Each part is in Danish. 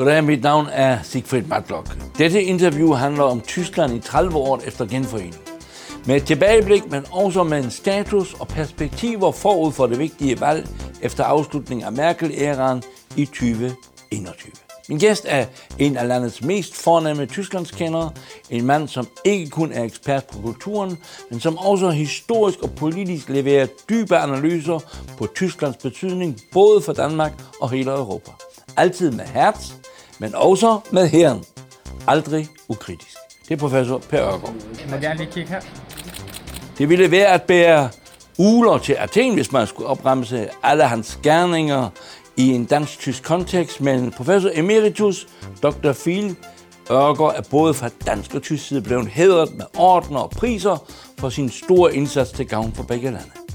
Goddag, mit navn er Sigfrid Matlock. Dette interview handler om Tyskland i 30 år efter genforeningen. Med et tilbageblik, men også med en status og perspektiver forud for det vigtige valg efter afslutningen af Merkel-æraen i 2021. Min gæst er en af landets mest fornemme tysklandskendere, en mand, som ikke kun er ekspert på kulturen, men som også historisk og politisk leverer dybe analyser på Tysklands betydning både for Danmark og hele Europa. Altid med herz, men også med herren. Aldrig ukritisk. Det er professor Per Ørgaard. Må jeg lige kigge her? Det ville være at bære uler til Athen, hvis man skulle opremse alle hans gerninger i en dansk-tysk kontekst, men professor emeritus Dr. Phil Ørgaard er både fra dansk og tysk side blevet hædret med ordner og priser for sin store indsats til gavn for begge lande.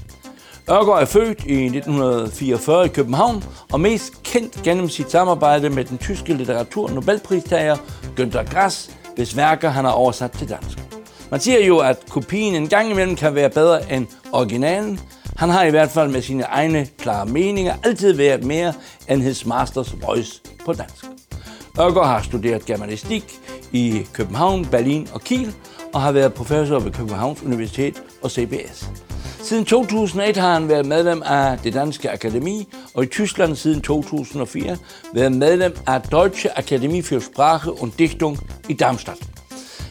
Ørgaard er født i 1944 i København og mest kendt gennem sit samarbejde med den tyske litteratur Nobelpristager Günther Grass, hvis værker han har oversat til dansk. Man siger jo, at kopien en gang imellem kan være bedre end originalen. Han har i hvert fald med sine egne klare meninger altid været mere end his masters voice på dansk. Ørgaard har studeret germanistik i København, Berlin og Kiel og har været professor ved Københavns Universitet og CBS. Siden 2001 har han været medlem af det Danske Akademi, og i Tyskland siden 2004 været medlem af Deutsche Akademie für Sprache und Dichtung i Darmstadt.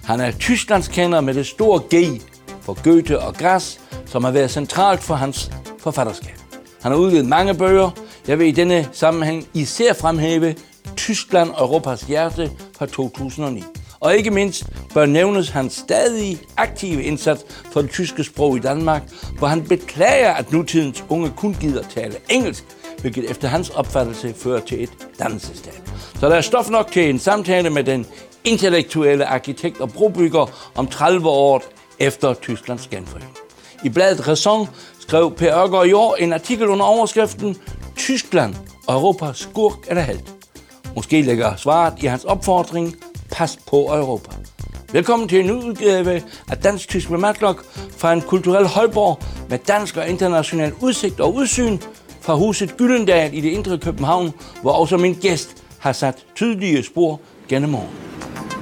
Han er Tysklandskender med det store G for Goethe og Grass, som har været centralt for hans forfatterskab. Han har udgivet mange bøger. Jeg vil i denne sammenhæng især fremhæve Tyskland, Europas hjerte fra 2009. Og ikke mindst bør nævnes hans stadig aktive indsats for det tyske sprog i Danmark, hvor han beklager, at nutidens unge kun gider tale engelsk, hvilket efter hans opfattelse fører til et dannelsestab. Så der er stof nok til en samtale med den intellektuelle arkitekt og brobygger om 30 år efter Tysklands genforening. I bladet Raison skrev Per Ørgaard i år en artikel under overskriften Tyskland, Europas skurk eller held. Måske ligger svaret i hans opfordring Pas på Europa. Velkommen til en udgave af Dansk Tysk med Matlock fra en kulturel højborg med dansk og international udsigt og udsyn fra huset Gyllendal i det indre København, hvor også min gæst har sat tydelige spor gennem årene.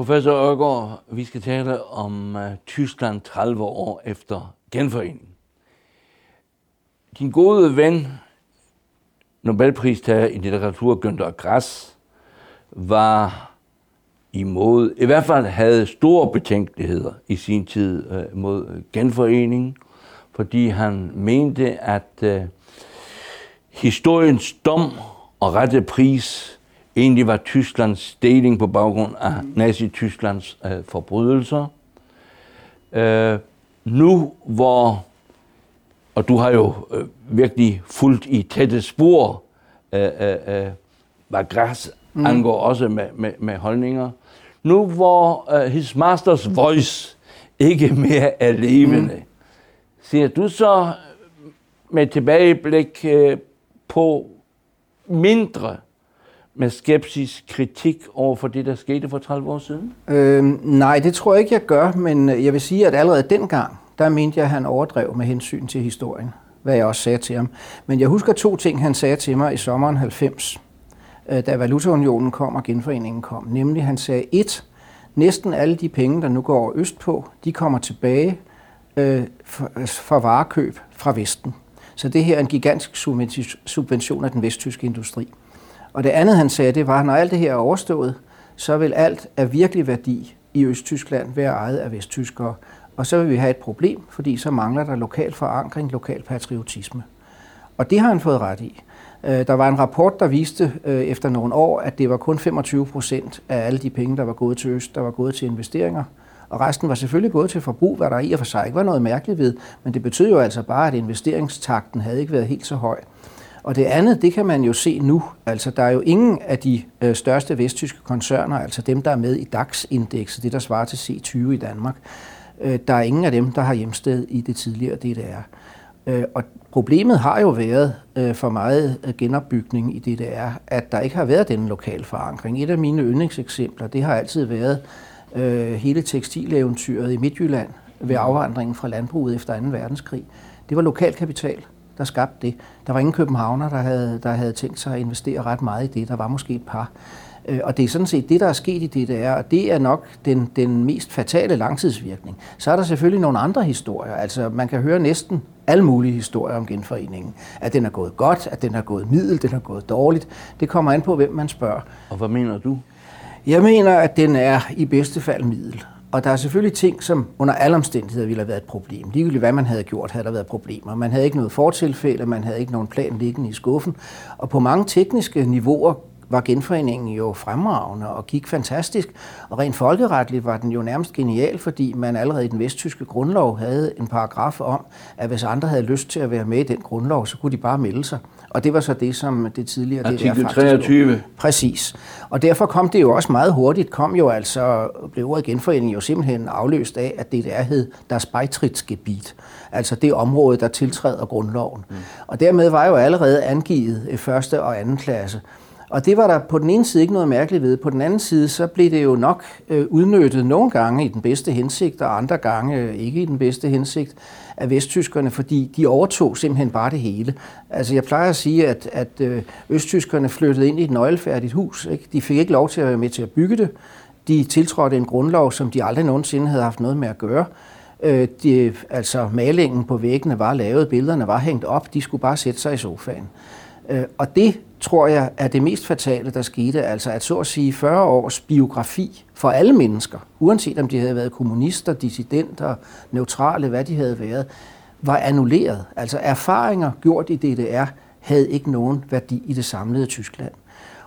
Professor Ørgaard, vi skal tale om uh, Tyskland 30 år efter genforeningen. Din gode ven, Nobelpristager i litteratur Günther Grass, var imod, i hvert fald havde store betænkeligheder i sin tid uh, mod genforeningen, fordi han mente, at uh, historiens dom og rette pris egentlig var Tysklands deling på baggrund af Nazi-Tysklands øh, forbrydelser. Øh, nu hvor, og du har jo øh, virkelig fulgt i tætte spor, øh, øh, øh, hvad græs mm. angår også med, med, med holdninger, nu hvor øh, His Masters Voice ikke mere er levende, mm. ser du så med tilbageblik øh, på mindre med skepsis, kritik over for det, der skete for 30 år siden? Øhm, nej, det tror jeg ikke, jeg gør, men øh, jeg vil sige, at allerede dengang, der mente jeg, at han overdrev med hensyn til historien, hvad jeg også sagde til ham. Men jeg husker to ting, han sagde til mig i sommeren 90, øh, da valutaunionen kom og genforeningen kom. Nemlig, han sagde, et, næsten alle de penge, der nu går over øst på, de kommer tilbage øh, for, øh, for varekøb fra Vesten. Så det her er en gigantisk subvention af den vesttyske industri. Og det andet, han sagde, det var, at når alt det her er overstået, så vil alt af virkelig værdi i Østtyskland være ejet af vesttyskere. Og så vil vi have et problem, fordi så mangler der lokal forankring, lokal patriotisme. Og det har han fået ret i. Øh, der var en rapport, der viste øh, efter nogle år, at det var kun 25 procent af alle de penge, der var gået til Øst, der var gået til investeringer. Og resten var selvfølgelig gået til forbrug, hvad der i og for sig ikke var noget mærkeligt ved. Men det betød jo altså bare, at investeringstakten havde ikke været helt så høj. Og det andet, det kan man jo se nu. Altså, der er jo ingen af de øh, største vesttyske koncerner, altså dem, der er med i DAX-indekset, det der svarer til C20 i Danmark, øh, der er ingen af dem, der har hjemsted i det tidligere DDR. Øh, og problemet har jo været øh, for meget øh, genopbygning i DDR, at der ikke har været den lokale forankring. Et af mine yndlingseksempler, det har altid været øh, hele tekstileventyret i Midtjylland ved afvandringen fra landbruget efter 2. verdenskrig. Det var lokal kapital, der skabte det. Der var ingen københavner, der havde, der havde tænkt sig at investere ret meget i det. Der var måske et par. Øh, og det er sådan set det, der er sket i DDR, og det er nok den, den mest fatale langtidsvirkning. Så er der selvfølgelig nogle andre historier. Altså, man kan høre næsten alle mulige historier om genforeningen. At den er gået godt, at den er gået middel, den er gået dårligt. Det kommer an på, hvem man spørger. Og hvad mener du? Jeg mener, at den er i bedste fald middel. Og der er selvfølgelig ting, som under alle omstændigheder ville have været et problem. Ligegyldigt hvad man havde gjort, havde der været problemer. Man havde ikke noget fortilfælde, man havde ikke nogen plan liggende i skuffen. Og på mange tekniske niveauer var genforeningen jo fremragende og gik fantastisk. Og rent folkeretligt var den jo nærmest genial, fordi man allerede i den vesttyske grundlov havde en paragraf om, at hvis andre havde lyst til at være med i den grundlov, så kunne de bare melde sig. Og det var så det, som det tidligere... Artikel det der 23. Præcis. Og derfor kom det jo også meget hurtigt, kom jo altså, blev ordet genforening jo simpelthen afløst af, at det der hed Das Beitritsgebiet, altså det område, der tiltræder grundloven. Mm. Og dermed var jo allerede angivet i første og anden klasse. Og det var der på den ene side ikke noget mærkeligt ved. På den anden side, så blev det jo nok øh, udnyttet nogle gange i den bedste hensigt, og andre gange øh, ikke i den bedste hensigt af vesttyskerne, fordi de overtog simpelthen bare det hele. Altså jeg plejer at sige, at, at øh, østtyskerne flyttede ind i et nøglefærdigt hus. Ikke? De fik ikke lov til at være med til at bygge det. De tiltrådte en grundlov, som de aldrig nogensinde havde haft noget med at gøre. Øh, de, altså malingen på væggene var lavet, billederne var hængt op, de skulle bare sætte sig i sofaen. Øh, og det tror jeg, er det mest fatale, der skete. Altså at så at sige 40 års biografi for alle mennesker, uanset om de havde været kommunister, dissidenter, neutrale, hvad de havde været, var annulleret. Altså erfaringer gjort i DDR havde ikke nogen værdi i det samlede Tyskland.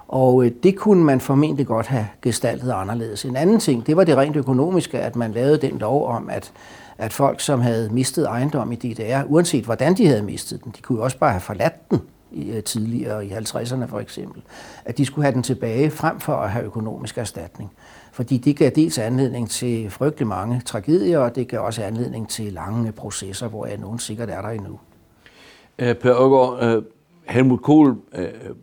Og øh, det kunne man formentlig godt have gestaltet anderledes. En anden ting, det var det rent økonomiske, at man lavede den lov om, at, at folk, som havde mistet ejendom i DDR, uanset hvordan de havde mistet den, de kunne jo også bare have forladt den i, øh, tidligere i 50'erne for eksempel, at de skulle have den tilbage frem for at have økonomisk erstatning. Fordi det gav dels anledning til frygtelig mange tragedier, og det gav også anledning til lange processer, hvor jeg nogen sikkert er der endnu. Øh, per Ågaard, øh, Helmut Kohl uh,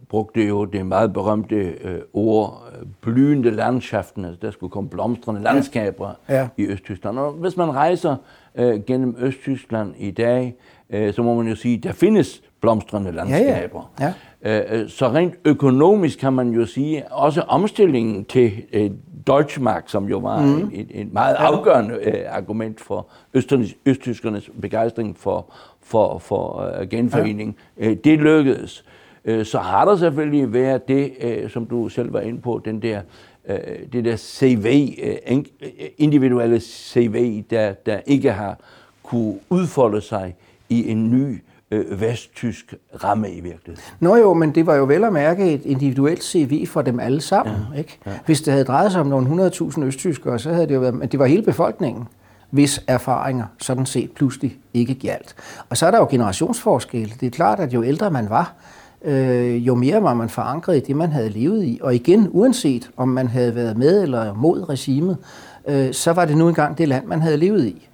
brugte jo det meget berømte uh, ord, uh, blyende landschaften, altså der skulle komme blomstrende landskaber ja. Ja. i Østtyskland. Og hvis man rejser uh, gennem Østtyskland i dag, uh, så må man jo sige, der findes blomstrende landskaber. Ja, ja. Ja. Øh, så rent økonomisk kan man jo sige, også omstillingen til øh, Deutschmark, som jo var mm. et, et meget afgørende øh, argument for østtyskernes begejstring for, for, for genforening, ja. det lykkedes. så har der selvfølgelig været det, som du selv var inde på, den der det der CV, individuelle CV, der, der ikke har kunne udfolde sig i en ny øh, vesttysk ramme i virkeligheden. Nå jo, men det var jo vel at mærke et individuelt CV for dem alle sammen. Ja, ikke? Ja. Hvis det havde drejet sig om nogle 100.000 østtyskere, så havde det jo været, men det var hele befolkningen hvis erfaringer sådan set pludselig ikke galt. Og så er der jo generationsforskelle. Det er klart, at jo ældre man var, øh, jo mere var man forankret i det, man havde levet i. Og igen, uanset om man havde været med eller mod regimet, øh, så var det nu engang det land, man havde levet i.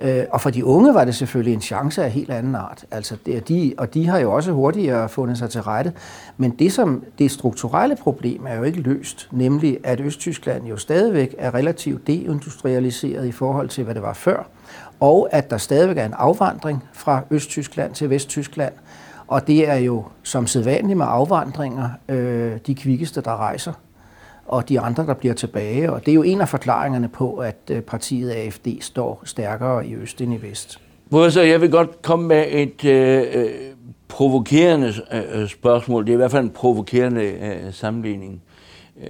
Øh, og for de unge var det selvfølgelig en chance af helt anden art. Altså det, de, og de har jo også hurtigere fundet sig til rette. Men det, som, det strukturelle problem er jo ikke løst, nemlig at Østtyskland jo stadigvæk er relativt deindustrialiseret i forhold til, hvad det var før, og at der stadigvæk er en afvandring fra Østtyskland til Vesttyskland. Og det er jo som sædvanligt med afvandringer øh, de kvikkeste, der rejser og de andre, der bliver tilbage. Og det er jo en af forklaringerne på, at øh, partiet AFD står stærkere i øst end i vest. Professor, jeg vil godt komme med et øh, øh provokerende øh, øh, spørgsmål. Det er i hvert fald en provokerende øh, sammenligning. Øh,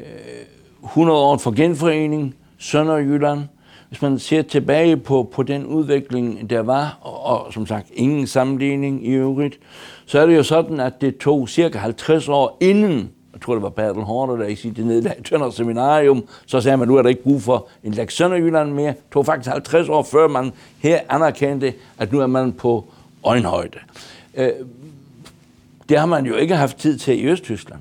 100 år for genforening, Sønderjylland, hvis man ser tilbage på, på den udvikling, der var, og, og som sagt ingen sammenligning i øvrigt, så er det jo sådan, at det tog cirka 50 år inden, jeg tror det var Bertel Horner, der i sit nedlagde Tønder Seminarium, så sagde man, nu er der ikke brug for en læg Sønderjylland mere. Det tog faktisk 50 år, før man her anerkendte, at nu er man på øjenhøjde. Øh, det har man jo ikke haft tid til i Østtyskland.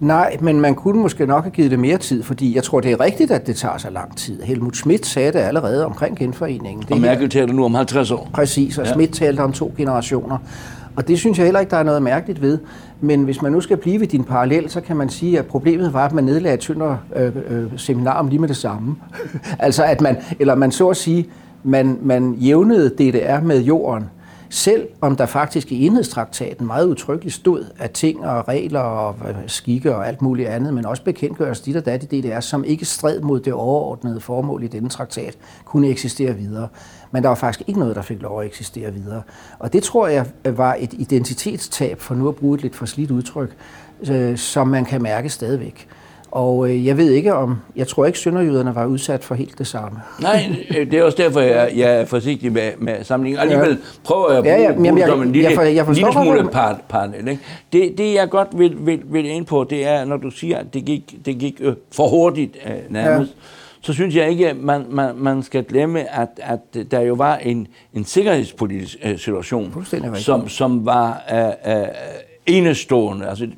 Nej, men man kunne måske nok have givet det mere tid, fordi jeg tror, det er rigtigt, at det tager så lang tid. Helmut Schmidt sagde det allerede omkring genforeningen. Det og Merkel taler nu om 50 år. Præcis, og ja. Schmidt talte om to generationer. Og det synes jeg heller ikke, der er noget mærkeligt ved. Men hvis man nu skal blive ved din parallel, så kan man sige, at problemet var, at man nedlagde tyndere øh, øh, seminarium lige med det samme. altså at man, eller man så at sige, man, man jævnede DDR med jorden selv om der faktisk i enhedstraktaten meget udtrykkeligt stod, at ting og regler og øh, skikke og alt muligt andet, men også bekendtgøres dit og dat i DDR, som ikke stred mod det overordnede formål i denne traktat, kunne eksistere videre. Men der var faktisk ikke noget, der fik lov at eksistere videre. Og det tror jeg var et identitetstab, for nu at bruge et lidt forslidt udtryk, øh, som man kan mærke stadigvæk. Og øh, jeg ved ikke om, jeg tror ikke, sønderjyderne var udsat for helt det samme. Nej, det er også derfor, jeg, jeg er forsigtig med, med sammenligning. Alligevel ja. prøver jeg at bruge, ja, ja, bruge jeg, som en lille, jeg, for, jeg lille smule part, parallel. Ikke? Det, det, jeg godt vil, vil, vil ind på, det er, når du siger, at det gik, det gik øh, for hurtigt øh, nærmest, ja. Så synes jeg ikke, at man, man, man skal glemme, at, at der jo var en, en sikkerhedspolitisk øh, situation, som, som var øh, øh, enestående. Altså,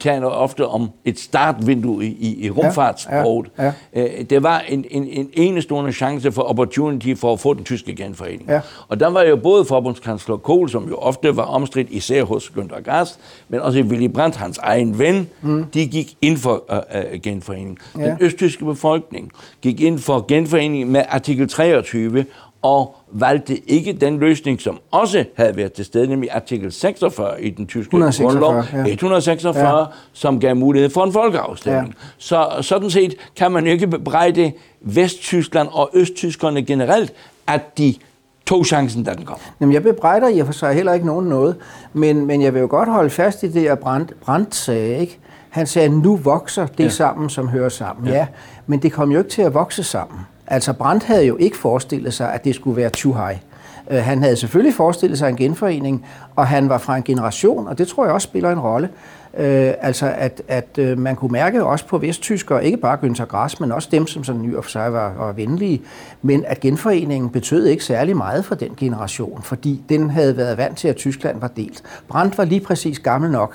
taler ofte om et startvindue i, i rumfartssproget. Ja, ja, ja. Øh, det var en, en, en enestående chance for opportunity for at få den tyske genforening. Ja. Og der var jo både forbundskansler Kohl, som jo ofte var omstridt, især hos Günther Gast, men også Willy Brandt, hans egen ven, mm. de gik ind for uh, uh, genforening. Ja. Den østtyske befolkning gik ind for genforening med artikel 23, og valgte ikke den løsning, som også havde været til stede, nemlig artikel 46 i den tyske 146, grundlov, ja. 146, ja. som gav mulighed for en folkeafstemning. Ja. Så sådan set kan man ikke bebrejde Vesttyskland og Østtyskerne generelt, at de tog chancen, da den kom. Jamen, jeg bebrejder i og for sig heller ikke nogen noget, men, men jeg vil jo godt holde fast i det, at Brandt, Brandt sagde, ikke? Han sagde, at nu vokser det ja. sammen, som hører sammen. Ja. ja, men det kom jo ikke til at vokse sammen. Altså Brandt havde jo ikke forestillet sig, at det skulle være too high. Øh, han havde selvfølgelig forestillet sig en genforening, og han var fra en generation, og det tror jeg også spiller en rolle. Øh, altså at, at øh, man kunne mærke også på vesttyskere, ikke bare Günther Grass, men også dem, som sådan ny for sig var, var venlige, men at genforeningen betød ikke særlig meget for den generation, fordi den havde været vant til, at Tyskland var delt. Brandt var lige præcis gammel nok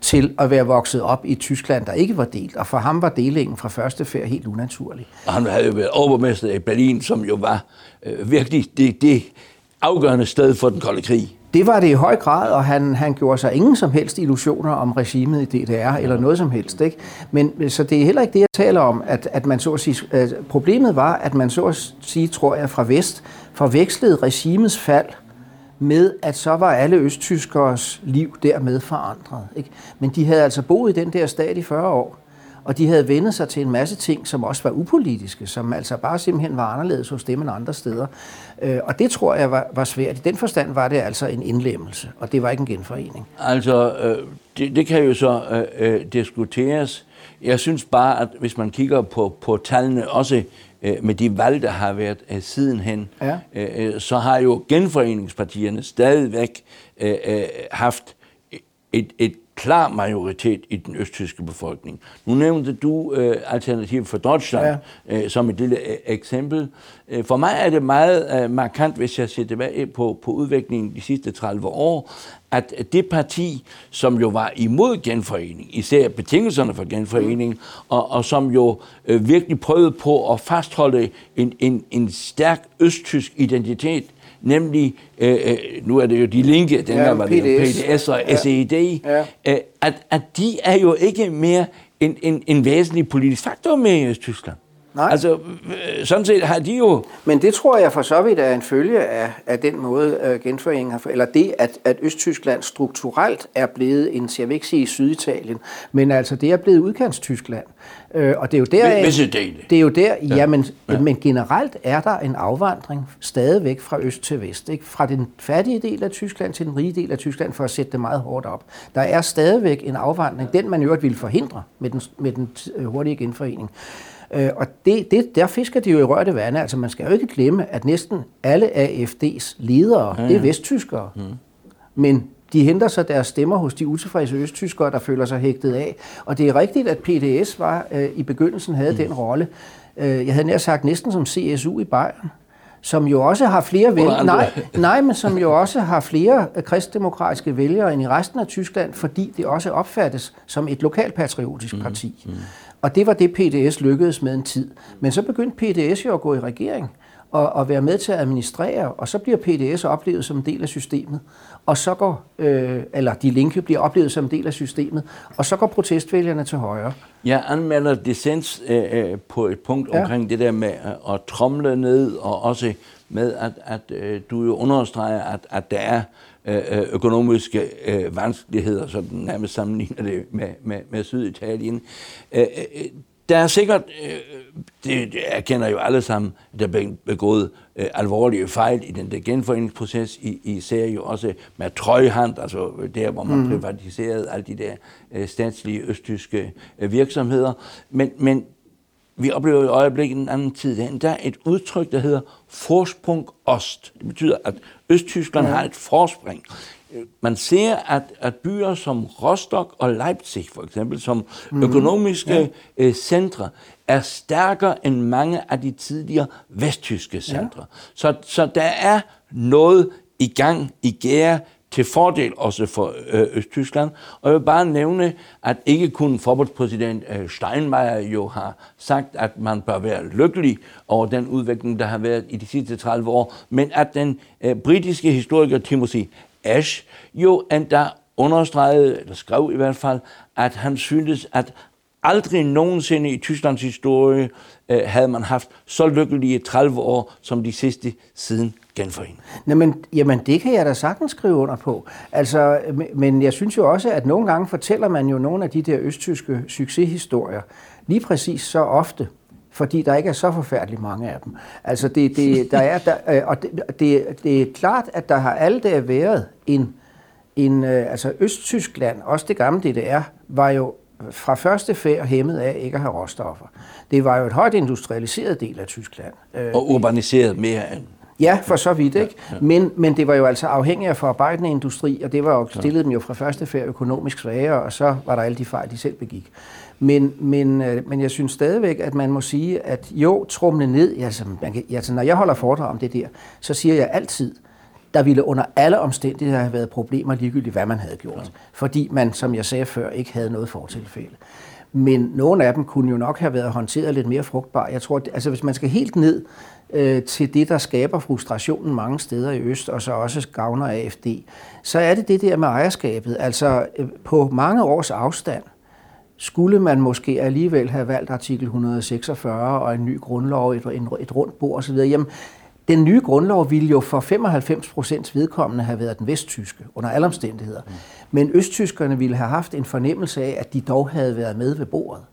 til at være vokset op i Tyskland, der ikke var delt. Og for ham var delingen fra første færd helt unaturlig. Og han havde jo været overborgmester i Berlin, som jo var øh, virkelig det, det afgørende sted for den kolde krig. Det var det i høj grad, og han, han gjorde sig ingen som helst illusioner om regimet i DDR eller noget som helst. Ikke? Men så det er heller ikke det, jeg taler om, at, at man så at sige, at problemet var, at man så at sige, tror jeg, fra vest forvekslede regimets fald med, at så var alle østtyskers liv dermed forandret. Ikke? Men de havde altså boet i den der stat i 40 år, og de havde vendet sig til en masse ting, som også var upolitiske, som altså bare simpelthen var anderledes hos dem end andre steder. Øh, og det tror jeg var, var svært. I den forstand var det altså en indlemmelse, og det var ikke en genforening. Altså, øh, det, det kan jo så øh, øh diskuteres. Jeg synes bare, at hvis man kigger på, på tallene, også øh, med de valg, der har været øh, sidenhen, ja. Øh, øh, så har jo genforeningspartierne stadigvæk øh, øh, haft et, et klar majoritet i den østtyske befolkning. Nu nævnte du øh, Alternativ for Deutschland ja. øh, som et lille øh, eksempel. Øh, for mig er det meget øh, markant, hvis jeg ser tilbage på, på udviklingen de sidste 30 år, at det parti, som jo var imod genforening, især betingelserne for genforening, og, og som jo øh, virkelig prøvede på at fastholde en, en, en stærk østtysk identitet, nemlig, øh, øh, nu er det jo de linke, den ja, var det PDS og ja. SED, ja. øh, at, at de er jo ikke mere en, en, en væsentlig politisk faktor med i Østtyskland. Nej. Altså, øh, sådan set har de jo... Men det tror jeg for så vidt er en følge af, af den måde, genforeningen har... Eller det, at, at Østtyskland strukturelt er blevet en, jeg vil ikke sige Syditalien, men altså det er blevet udkantstyskland. Uh, og det er jo der... Visse dele. Det er jo der, ja. Jamen, ja. men generelt er der en afvandring stadigvæk fra øst til vest. Ikke? Fra den fattige del af Tyskland til den rige del af Tyskland, for at sætte det meget hårdt op. Der er stadigvæk en afvandring, den man jo ville forhindre med den, med den hurtige genforening. Øh, og det, det, der fisker de jo i rørte vande. Altså man skal jo ikke glemme, at næsten alle AFD's ledere, ja, ja. det er vesttyskere. Mm. Men de henter så deres stemmer hos de utilfredse østtyskere, der føler sig hægtet af. Og det er rigtigt, at PDS var øh, i begyndelsen havde mm. den rolle. Øh, jeg havde nær sagt næsten som CSU i Bayern som jo også har flere vælgere, nej, nej, men som jo også har flere kristdemokratiske vælgere end i resten af Tyskland, fordi det også opfattes som et lokalpatriotisk mm, parti. Mm. Og det var det, PDS lykkedes med en tid. Men så begyndte PDS jo at gå i regering og, og være med til at administrere, og så bliver PDS oplevet som en del af systemet, og så går, øh, eller de linke bliver oplevet som en del af systemet, og så går protestvælgerne til højre. Jeg anmelder dissens øh, øh, på et punkt ja. omkring det der med at, tromle ned, og også med, at, at øh, du jo understreger, at, at der er øh, øh økonomiske øh, vanskeligheder, så den nærmest sammenligner det med, med, med Syditalien. Øh, der er sikkert, øh, det, erkender jo alle sammen, der er begået øh, alvorlige fejl i den der genforeningsproces, i, især jo også med trøjhand, altså der, hvor man mm. privatiserede alle de der øh, statslige østtyske øh, virksomheder. Men, men vi oplever i øjeblikket en anden tid, der er et udtryk, der hedder Forsprung Ost. Det betyder, at Østtyskland ja. har et forspring man ser, at, at byer som Rostock og Leipzig for eksempel, som mm. økonomiske ja. øh, centre, er stærkere end mange af de tidligere vesttyske centre. Ja. Så, så der er noget i gang i gære til fordel også for øh, Østtyskland. Og jeg vil bare nævne, at ikke kun forbundspræsident øh, Steinmeier jo har sagt, at man bør være lykkelig over den udvikling, der har været i de sidste 30 år, men at den øh, britiske historiker Timothy Ash jo endda understregede, eller skrev i hvert fald, at han syntes, at aldrig nogensinde i Tysklands historie øh, havde man haft så lykkelige 30 år som de sidste siden genforeningen. Jamen, jamen, det kan jeg da sagtens skrive under på. Altså, men jeg synes jo også, at nogle gange fortæller man jo nogle af de der østtyske succeshistorier lige præcis så ofte, fordi der ikke er så forfærdeligt mange af dem. Altså det, det, der er, der, øh, og det, det, det er klart, at der har alle der været en, en øh, altså Østtyskland, også det gamle DDR, var jo fra første færd hæmmet af ikke at have råstoffer. Det var jo et højt industrialiseret del af Tyskland. Øh, og urbaniseret mere end Ja, for så vidt, ikke? Ja, ja. Men, men det var jo altså afhængigt af forarbejdende industri, og det var jo, stillede dem jo fra første færd økonomisk svagere, og så var der alle de fejl, de selv begik. Men, men, øh, men jeg synes stadigvæk, at man må sige, at jo, trumle ned, altså, man kan, altså når jeg holder foredrag om det der, så siger jeg altid, der ville under alle omstændigheder have været problemer, ligegyldigt hvad man havde gjort. Ja. Fordi man, som jeg sagde før, ikke havde noget fortilfælde. Men nogle af dem kunne jo nok have været håndteret lidt mere frugtbar. Jeg tror, altså hvis man skal helt ned øh, til det, der skaber frustrationen mange steder i Øst, og så også gavner AFD, så er det det der med ejerskabet. Altså øh, på mange års afstand, skulle man måske alligevel have valgt artikel 146 og en ny grundlov, et, et rundt bord osv., jamen den nye grundlov ville jo for 95 procents vedkommende have været den vesttyske, under alle omstændigheder. Mm. Men østtyskerne ville have haft en fornemmelse af, at de dog havde været med ved bordet.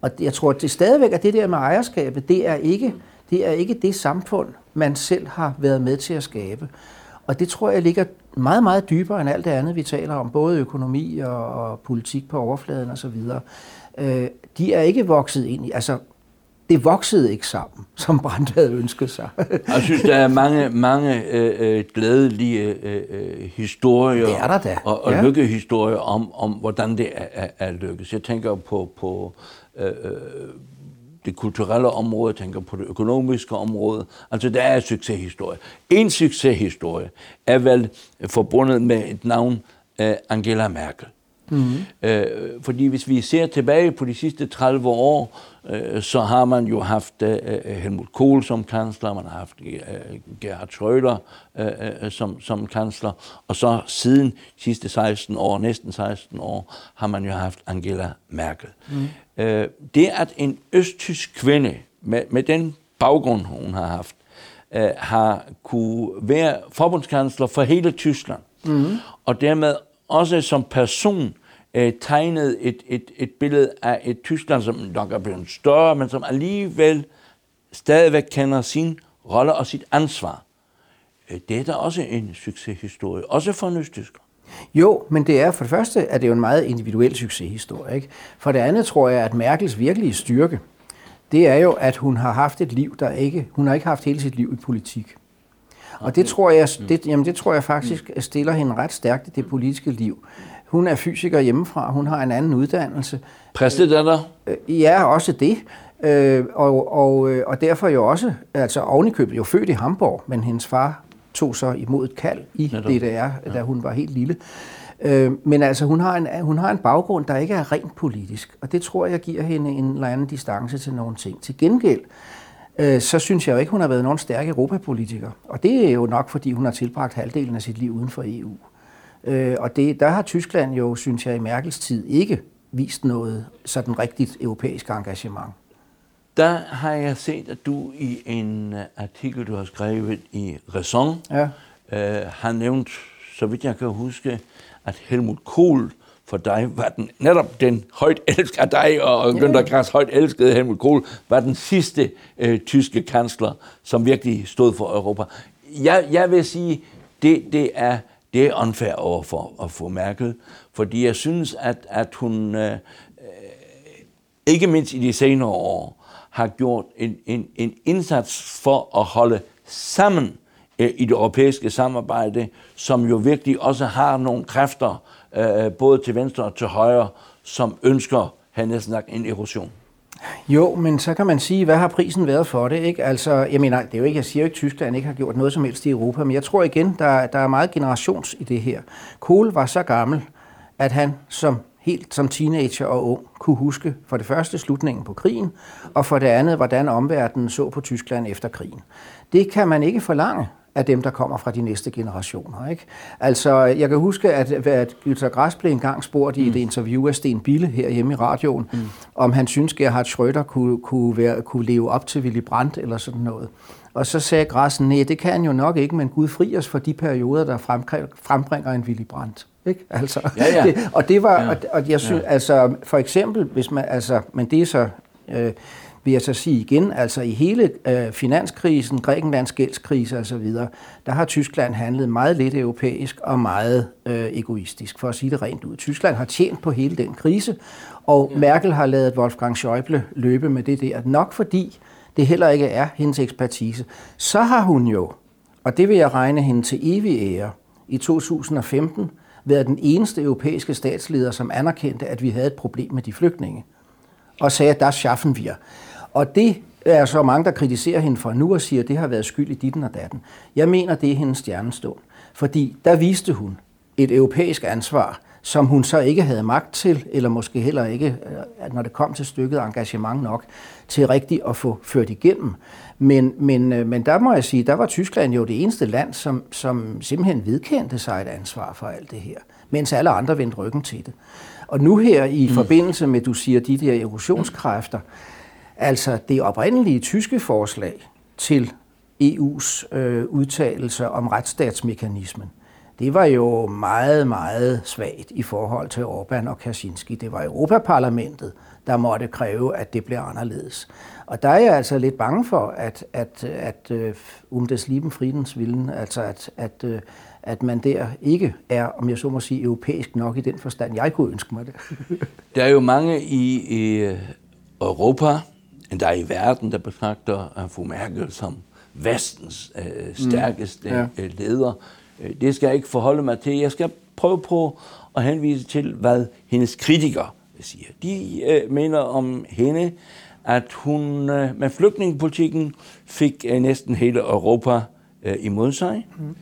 Og jeg tror, at det stadigvæk er det der med ejerskabet, det er ikke det, er ikke det samfund, man selv har været med til at skabe. Og det tror jeg ligger meget, meget dybere end alt det andet, vi taler om, både økonomi og, og politik på overfladen osv. Øh, de er ikke vokset ind i, altså det voksede ikke sammen, som Brandt havde ønsket sig. jeg synes, der er mange, mange øh, øh glædelige øh, øh, historier det er der da. og, og ja. lykkehistorier om, om, hvordan det er, er, er lykkes. Jeg tænker på, på øh, øh det kulturelle område, jeg tænker på det økonomiske område. Altså, der er succeshistorie. En succeshistorie er vel forbundet med et navn, øh, Angela Merkel. Mm-hmm. Uh, fordi hvis vi ser tilbage på de sidste 30 år, uh, så har man jo haft uh, Helmut Kohl som kansler, man har haft Gerhard Schröder som, som kansler, og så siden de sidste 16 år, næsten 16 år, har man jo haft Angela Merkel. Mm. Øh, det, at en østtysk kvinde med, med den baggrund, hun har haft, øh, har kunne være forbundskansler for hele Tyskland, mm. og dermed også som person øh, tegnet et, et, et billede af et Tyskland, som nok er blevet større, men som alligevel stadigvæk kender sin rolle og sit ansvar. Øh, det er da også en succeshistorie, også for en østtysker. Jo, men det er for det første, at det er jo en meget individuel succeshistorie. Ikke? For det andet tror jeg, at Merkels virkelige styrke, det er jo, at hun har haft et liv, der ikke, hun har ikke haft hele sit liv i politik. Og det tror jeg, det, jamen det tror jeg faktisk stiller hende ret stærkt i det politiske liv. Hun er fysiker hjemmefra, hun har en anden uddannelse. Præstedatter? Øh, ja, også det. Øh, og, og, øh, og derfor jo også, altså ovenikøbet jo født i Hamburg, men hendes far tog så imod et kald i Netop. DDR, ja. da hun var helt lille. Øh, men altså, hun har, en, hun har en baggrund, der ikke er rent politisk, og det tror jeg giver hende en eller anden distance til nogle ting. Til gengæld, øh, så synes jeg jo ikke, hun har været nogen stærk europapolitiker. Og det er jo nok, fordi hun har tilbragt halvdelen af sit liv uden for EU. Øh, og det, der har Tyskland jo, synes jeg, i Merkels tid ikke vist noget sådan rigtigt europæisk engagement. Der har jeg set, at du i en øh, artikel, du har skrevet i Raison, ja. øh, har nævnt, så vidt jeg kan huske, at Helmut Kohl for dig var den, netop den højt elskede af dig, og. Günther Grass højt elskede Helmut Kohl, var den sidste øh, tyske kansler, som virkelig stod for Europa. Jeg, jeg vil sige, det, det er det er unfair over for at få Merkel, fordi jeg synes, at, at hun øh, øh, ikke mindst i de senere år har gjort en, en, en indsats for at holde sammen øh, i det europæiske samarbejde, som jo virkelig også har nogle kræfter, Øh, øh, både til venstre og til højre, som ønsker, have næsten sagt, en erosion. Jo, men så kan man sige, hvad har prisen været for det? Ikke? Altså, jeg mener, det er jo ikke, jeg siger jo ikke, at Tyskland ikke har gjort noget som helst i Europa, men jeg tror igen, der, der er meget generations i det her. Kohl var så gammel, at han som helt som teenager og ung kunne huske for det første slutningen på krigen, og for det andet, hvordan omverdenen så på Tyskland efter krigen. Det kan man ikke forlange af dem, der kommer fra de næste generationer. Ikke? Altså, jeg kan huske, at, at Günther Grass blev engang spurgt mm. i et interview af Sten Bille her hjemme i radioen, mm. om han synes, at Gerhard Schröder kunne, kunne, være, kunne leve op til Willy Brandt eller sådan noget. Og så sagde Grassen, nej, det kan han jo nok ikke, men Gud fri os for de perioder, der frembringer en Willy Brandt. Ikke? Altså, ja, ja. Det, og det var, ja. og, og jeg synes, ja. altså, for eksempel, hvis man, altså, men det er så, øh, vil jeg så sige igen, altså i hele øh, finanskrisen, Grækenlands gældskrise osv., der har Tyskland handlet meget lidt europæisk og meget øh, egoistisk, for at sige det rent ud. Tyskland har tjent på hele den krise, og ja. Merkel har lavet Wolfgang Schäuble løbe med det der, nok fordi det heller ikke er hendes ekspertise. Så har hun jo, og det vil jeg regne hende til evig ære, i 2015 været den eneste europæiske statsleder, som anerkendte, at vi havde et problem med de flygtninge. Og sagde, at der schaffen vi. Og det er så mange, der kritiserer hende for nu og siger, at det har været skyld i ditten og datten. Jeg mener, det er hendes stjernestund. Fordi der viste hun et europæisk ansvar, som hun så ikke havde magt til, eller måske heller ikke, øh, når det kom til stykket, engagement nok, til rigtigt at få ført igennem. Men, men, øh, men der må jeg sige, der var Tyskland jo det eneste land, som, som simpelthen vedkendte sig et ansvar for alt det her, mens alle andre vendte ryggen til det. Og nu her i mm. forbindelse med, du siger, de der erosionskræfter, altså det oprindelige tyske forslag til EU's øh, udtalelser om retsstatsmekanismen, det var jo meget, meget svagt i forhold til Orbán og Kaczynski. Det var Europaparlamentet, der måtte kræve, at det blev anderledes. Og der er jeg altså lidt bange for, at, at, at øh, um des lieben Friedens willen, altså at, at, øh, at man der ikke er, om jeg så må sige, europæisk nok i den forstand, jeg kunne ønske mig det. der er jo mange i, i Europa, endda i verden, der betragter fru Merkel som vestens uh, stærkeste mm, ja. leder. Det skal jeg ikke forholde mig til. Jeg skal prøve på at henvise til, hvad hendes kritikere siger. De øh, mener om hende, at hun øh, med flygtningepolitikken fik øh, næsten hele Europa øh, imod sig. Mm.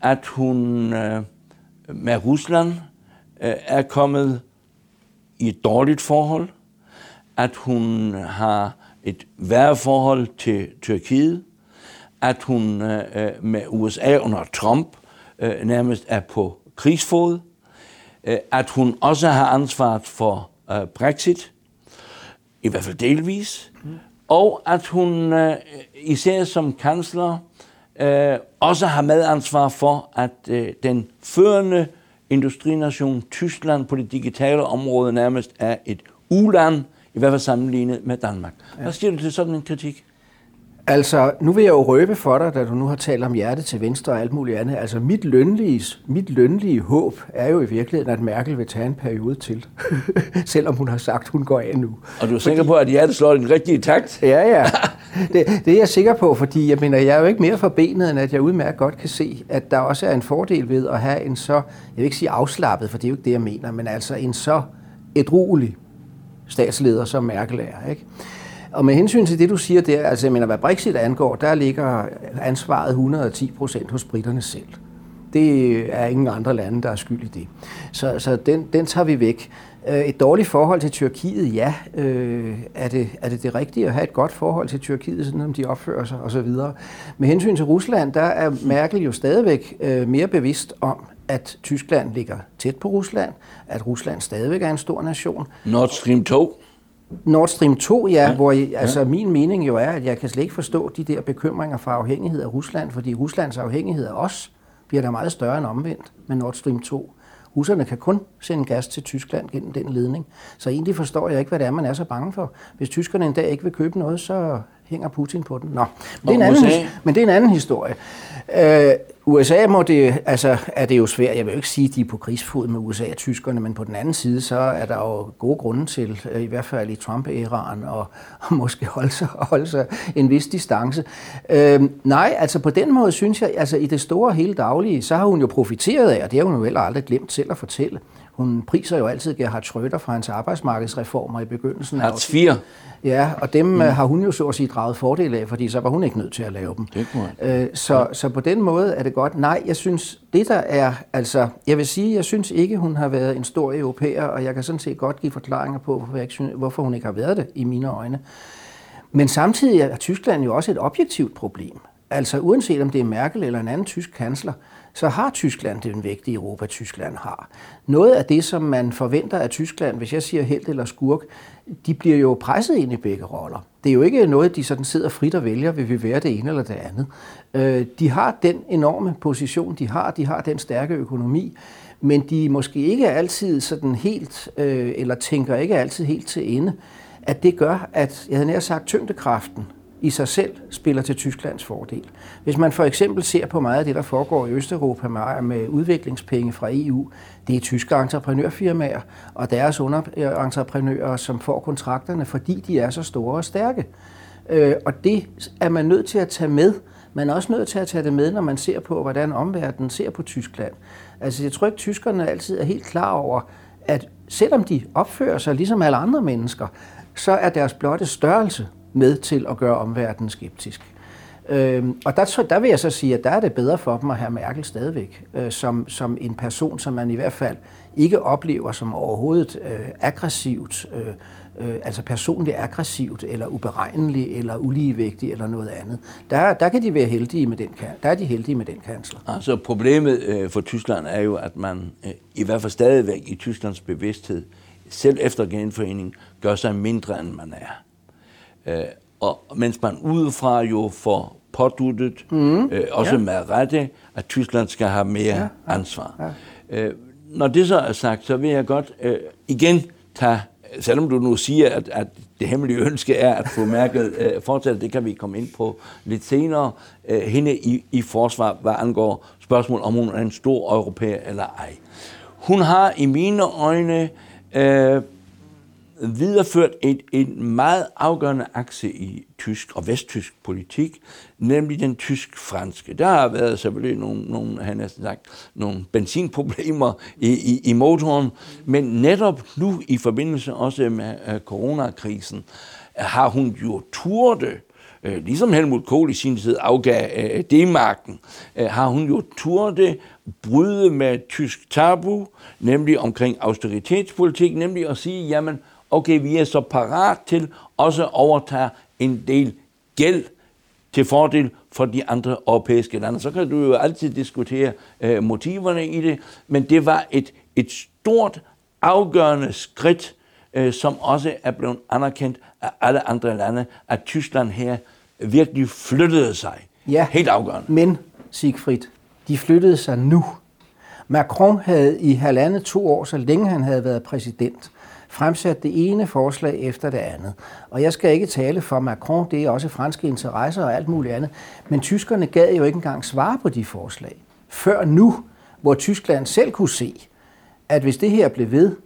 At hun øh, med Rusland øh, er kommet i et dårligt forhold. At hun har et værre forhold til Tyrkiet. At hun øh, øh med USA under Trump øh, nærmest er på krigsfod. Øh, at hun også har ansvaret for øh, Brexit, i hvert fald delvis, mm. og at hun øh, især som kansler øh, også har medansvar for, at øh, den førende industrination Tyskland på det digitale område nærmest er et uland, i hvert fald sammenlignet med Danmark. Hvad siger du til sådan en kritik? Altså, nu vil jeg jo røbe for dig, da du nu har talt om hjerte til venstre og alt muligt andet. Altså, mit lønlige, mit lønlige håb er jo i virkeligheden, at Merkel vil tage en periode til. Selvom hun har sagt, hun går af nu. Og du er sikker på, at hjertet slår den rigtige takt? Ja, ja. Det, det er jeg sikker på, fordi jeg mener, jeg er jo ikke mere forbenet, end at jeg udmærket godt kan se, at der også er en fordel ved at have en så, jeg vil ikke sige afslappet, for det er jo ikke det, jeg mener, men altså en så edruelig statsleder, som Merkel er. Ikke? Og med hensyn til det, du siger der, altså jeg mener, hvad Brexit angår, der ligger ansvaret 110 procent hos britterne selv. Det er ingen andre lande, der er skyld i det. Så, så den, den tager vi væk. Øh, et dårligt forhold til Tyrkiet, ja. Øh, er, det, er det det rigtige at have et godt forhold til Tyrkiet, sådan som de opfører sig osv.? Med hensyn til Rusland, der er Merkel jo stadigvæk øh, mere bevidst om, at Tyskland ligger tæt på Rusland, at Rusland stadigvæk er en stor nation. Nord Stream 2? Nord Stream 2, ja, ja. hvor jeg, altså ja. min mening jo er, at jeg kan slet ikke forstå de der bekymringer for afhængighed af Rusland, fordi Ruslands afhængighed af os bliver der meget større end omvendt med Nord Stream 2. Russerne kan kun sende gas til Tyskland gennem den ledning. Så egentlig forstår jeg ikke, hvad det er, man er så bange for. Hvis tyskerne en dag ikke vil købe noget, så hænger Putin på den. Nå, men det er en anden, men det er en anden historie. Øh, USA må det, altså er det jo svært, jeg vil jo ikke sige, at de er på krigsfod med USA og tyskerne, men på den anden side, så er der jo gode grunde til, øh, i hvert fald i Trump-æraen, og, og måske holde sig, holde sig en vis distance. Øh, nej, altså på den måde synes jeg, altså i det store hele daglige, så har hun jo profiteret af, og det har hun jo heller aldrig glemt selv at fortælle, hun priser jo altid Gerhard Schröder for hans arbejdsmarkedsreformer i begyndelsen. Hartz 4. Ja, og dem mm. Øh, har hun jo så at sige draget fordel af, fordi så var hun ikke nødt til at lave dem. Det øh, så, ja. så på den måde er det godt. Nej, jeg synes, det der er, altså, jeg vil sige, jeg synes ikke, hun har været en stor europæer, og jeg kan sådan set godt give forklaringer på, hvorfor, jeg synes, hvorfor hun ikke har været det i mine øjne. Men samtidig er Tyskland jo også et objektivt problem. Altså uanset om det er Merkel eller en anden tysk kansler, så har Tyskland den vægt i Europa, Tyskland har. Noget af det, som man forventer af Tyskland, hvis jeg siger held eller skurk, de bliver jo presset ind i begge roller. Det er jo ikke noget, de sådan sidder frit og vælger, vil vi være det ene eller det andet. Øh, de har den enorme position, de har, de har den stærke økonomi, men de måske ikke altid sådan helt, øh, eller tænker ikke altid helt til ende, at det gør, at, jeg havde nær sagt, tyngdekraften i sig selv spiller til Tysklands fordel. Hvis man for eksempel ser på meget af det, der foregår i Østeuropa med udviklingspenge fra EU, det er tyske entreprenørfirmaer og deres underentreprenører, som får kontrakterne, fordi de er så store og stærke. Øh, og det er man nødt til at tage med. Man er også nødt til at tage det med, når man ser på, hvordan omverdenen ser på Tyskland. Altså, jeg tror ikke, tyskerne altid er helt klar over, at selvom de opfører sig ligesom alle andre mennesker, så er deres blotte størrelse med til at gøre omverdenen skeptisk. Øhm, og der, der vil jeg så sige, at der er det bedre for dem at have Merkel stadigvæk, øh, som, som en person, som man i hvert fald ikke oplever som overhovedet øh, aggressivt, øh, øh, altså personligt aggressivt, eller uberegnelig, eller uligevægtig, eller noget andet. Der, der kan de være heldige med den, der er de heldige med den kansler. Altså problemet øh, for Tyskland er jo, at man øh, i hvert fald stadigvæk i Tysklands bevidsthed, selv efter genforeningen, gør sig mindre, end man er. Øh, og mens man udefra jo får påduttet, mm. øh, også ja. med rette, at Tyskland skal have mere ja, ansvar. Ja. Øh, når det så er sagt, så vil jeg godt øh, igen tage, selvom du nu siger, at, at det hemmelige ønske er at få mærket øh, fortsat, det kan vi komme ind på lidt senere, øh, hende i, i forsvar, hvad angår spørgsmål, om hun er en stor europæer eller ej. Hun har i mine øjne øh, videreført et, en meget afgørende akse i tysk og vesttysk politik, nemlig den tysk-franske. Der har været selvfølgelig nogle, nogle, han har sagt, nogle benzinproblemer i, i, i motoren, men netop nu i forbindelse også med øh, coronakrisen, øh, har hun jo turde, øh, ligesom Helmut Kohl i sin tid afgav øh, D-marken, øh, har hun jo turde bryde med tysk tabu, nemlig omkring austeritetspolitik, nemlig at sige, jamen, okay, vi er så parat til også at overtage en del gæld til fordel for de andre europæiske lande. Så kan du jo altid diskutere øh, motiverne i det, men det var et, et stort, afgørende skridt, øh, som også er blevet anerkendt af alle andre lande, at Tyskland her virkelig flyttede sig. Ja, Helt afgørende. men Siegfried, de flyttede sig nu. Macron havde i halvandet to år, så længe han havde været præsident, fremsat det ene forslag efter det andet. Og jeg skal ikke tale for Macron, det er også franske interesser og alt muligt andet. Men tyskerne gad jo ikke engang svare på de forslag. Før nu, hvor Tyskland selv kunne se, at hvis det her blev ved,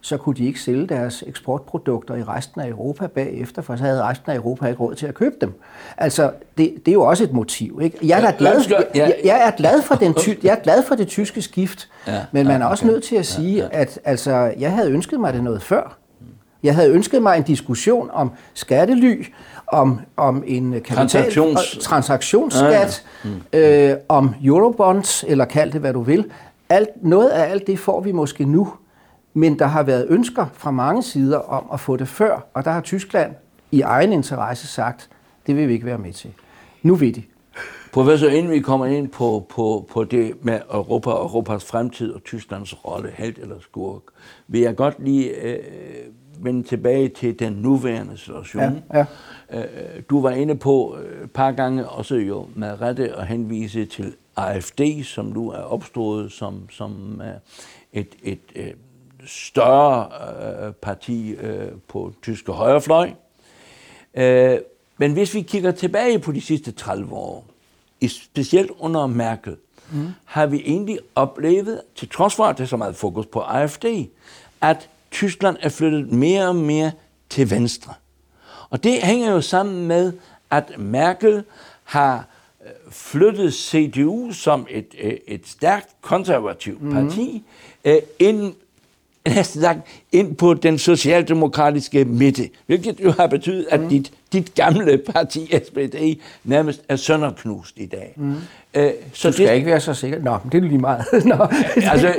så kunne de ikke sælge deres eksportprodukter i resten af Europa bagefter, for så havde resten af Europa ikke råd til at købe dem. Altså, det, det er jo også et motiv. Ikke? Jeg, er glad, jeg, jeg, er glad for den ty, jeg er glad for det tyske skift, ja, men man er også nødt til at sige, ja, ja. at altså, jeg havde ønsket mig det noget før. Jeg havde ønsket mig en diskussion om skattely, om, om en kapital, Transaktions... transaktionsskat, ja, ja. Mm. Øh, om eurobonds, eller kald det hvad du vil. Alt, noget af alt det får vi måske nu. Men der har været ønsker fra mange sider om at få det før, og der har Tyskland i egen interesse sagt, det vil vi ikke være med til. Nu ved de. Professor, inden vi kommer ind på, på, på det med Europa og Europas fremtid og Tysklands rolle, held eller skurk, vil jeg godt lige øh, vende tilbage til den nuværende situation. Ja, ja. Øh, du var inde på øh, et par gange, også jo med rette at henvise til AFD, som nu er opstået som, som øh, et, et, et større øh, parti øh, på tyske højrefløj. Øh, men hvis vi kigger tilbage på de sidste 30 år, specielt under Merkel, mm. har vi egentlig oplevet, til trods for at det er så meget fokus på AFD, at Tyskland er flyttet mere og mere til venstre. Og det hænger jo sammen med, at Merkel har øh, flyttet CDU som et, øh, et stærkt konservativt mhm. parti mm. ind næsten sagt, ind på den socialdemokratiske midte, hvilket jo har betydet, at mm. dit, dit gamle parti, SPD, nærmest er sønderknust i dag. Mm. Øh, så du skal det, ikke være så sikker. Nå, det er lige meget. Nå. altså,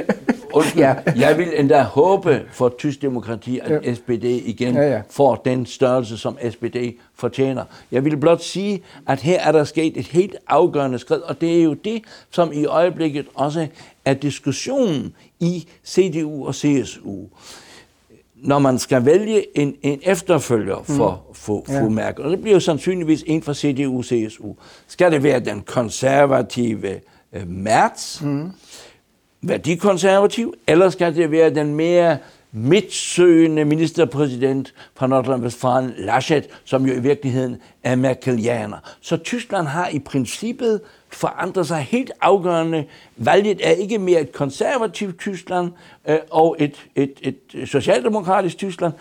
undskyld, ja. jeg vil endda håbe for tysk demokrati, at ja. SPD igen ja, ja. får den størrelse, som SPD fortjener. Jeg vil blot sige, at her er der sket et helt afgørende skridt, og det er jo det, som i øjeblikket også er diskussionen i CDU og CSU. Når man skal vælge en, en efterfølger for, for ja. Merkel, og det bliver jo sandsynligvis en fra CDU og CSU, skal det være den konservative øh, Merz, mm. værdikonservativ, eller skal det være den mere midtsøgende ministerpræsident fra Nordrhein-Westfalen, Laschet, som jo i virkeligheden er merkelianer. Så Tyskland har i princippet forandret sig helt afgørende. Valget er ikke mere et konservativt Tyskland øh, og et, et, et socialdemokratisk Tyskland.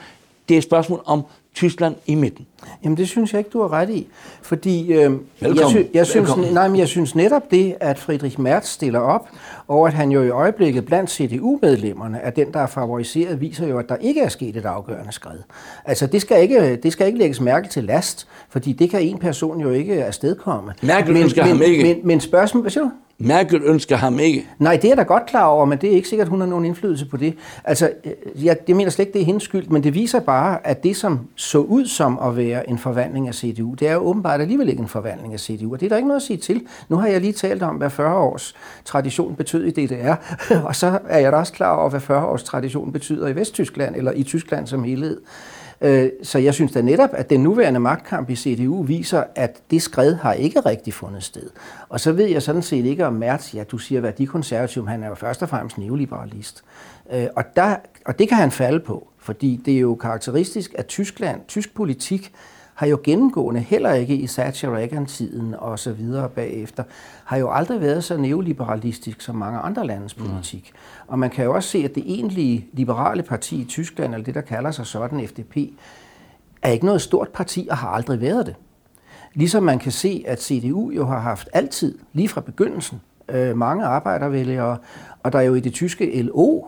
Det er et spørgsmål om Tyskland i midten. Jamen det synes jeg ikke, du har ret i. Fordi øh, jeg, sy- jeg, synes, nej, men jeg synes netop det, at Friedrich Merz stiller op, og at han jo i øjeblikket blandt CDU-medlemmerne er den, der er favoriseret, viser jo, at der ikke er sket et afgørende skred. Altså det skal ikke, det skal ikke lægges mærke til last, fordi det kan en person jo ikke afstedkomme. Merkel men, men, ham ikke. Men, men spørgsmålet, hvad siger du? Merkel ønsker ham ikke. Nej, det er da godt klar over, men det er ikke sikkert, at hun har nogen indflydelse på det. Altså, øh, jeg, jeg mener slet ikke, det er hendes skyld, men det viser bare, at det, som så ud som at være en forvandling af CDU, det er jo åbenbart alligevel ikke en forvandling af CDU, og det er der ikke noget at sige til. Nu har jeg lige talt om, hvad 40 års tradition betød i DDR, og så er jeg da også klar over, hvad 40 års tradition betyder i Vesttyskland, eller i Tyskland som helhed. Øh, så jeg synes da netop, at den nuværende magtkamp i CDU viser, at det skred har ikke rigtig fundet sted. Og så ved jeg sådan set ikke om Mertz, ja, du siger, værdikonservativ, han er jo først og fremmest neoliberalist. Øh, og, der, og det kan han falde på, fordi det er jo karakteristisk, at Tyskland, tysk politik, har jo gennemgående, heller ikke i Thatcher-Reagan-tiden og så videre bagefter, har jo aldrig været så neoliberalistisk som mange andre landes politik. Mm. Og man kan jo også se, at det egentlige liberale parti i Tyskland, eller det, der kalder sig sådan, FDP, er ikke noget stort parti og har aldrig været det. Ligesom man kan se, at CDU jo har haft altid, lige fra begyndelsen, øh, mange arbejdervælgere, og der jo i det tyske LO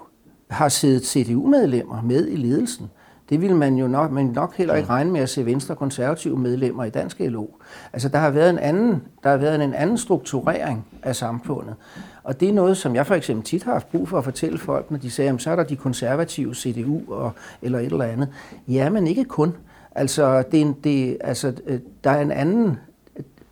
har siddet CDU-medlemmer med i ledelsen. Det ville man jo nok, men nok heller ikke regne med at se venstre konservative medlemmer i dansk LO. Altså der har været en anden, der har været en anden strukturering af samfundet. Og det er noget, som jeg for eksempel tit har haft brug for at fortælle folk, når de siger, så er der de konservative CDU og, eller et eller andet. Ja, men ikke kun. Altså, det er en, det, altså, øh, der er en anden,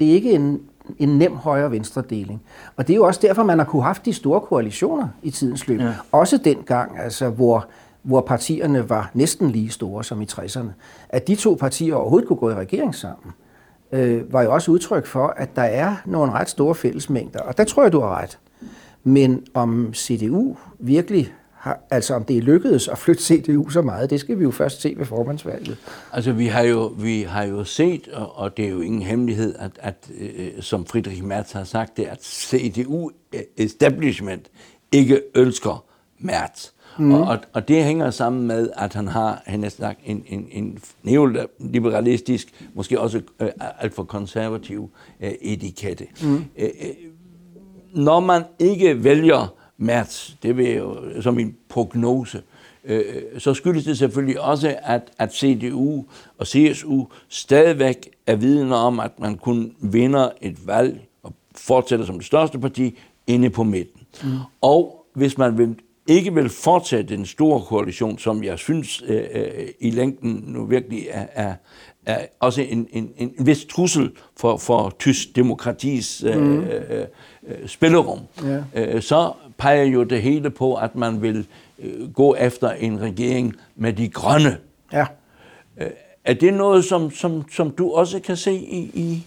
det er ikke en, en nem højre-venstre deling. Og det er jo også derfor, man har kunne haft de store koalitioner i tidens løb. Ja. Også dengang, altså, hvor hvor partierne var næsten lige store som i 60'erne. At de to partier overhovedet kunne gå i regering sammen, øh, var jo også udtryk for, at der er nogle ret store fællesmængder. Og der tror jeg, du har ret. Men om CDU virkelig har, altså om det er lykkedes at flytte CDU så meget, det skal vi jo først se ved formandsvalget. Altså vi har jo, vi har jo set, og, og det er jo ingen hemmelighed, at, at øh, som Friedrich Merz har sagt det, at CDU-establishment øh, ikke ønsker Merz. Mm. Og, og, og det hænger sammen med, at han har han har sagt, en, en, en neoliberalistisk, måske også øh, alt for konservativ øh, etikette. Mm. Øh, øh, når man ikke vælger Merz, det vil jo som en prognose, øh, så skyldes det selvfølgelig også, at, at CDU og CSU stadigvæk er vidne om, at man kun vinder et valg og fortsætter som det største parti inde på midten. Mm. Og hvis man vil ikke vil fortsætte den store koalition, som jeg synes øh, øh, i længden nu virkelig er, er, er også en, en, en vis trussel for, for tysk demokratis øh, mm. øh, øh, spillerum, ja. øh, så peger jo det hele på, at man vil øh, gå efter en regering med de grønne. Ja. Øh, er det noget, som, som, som du også kan se i, i?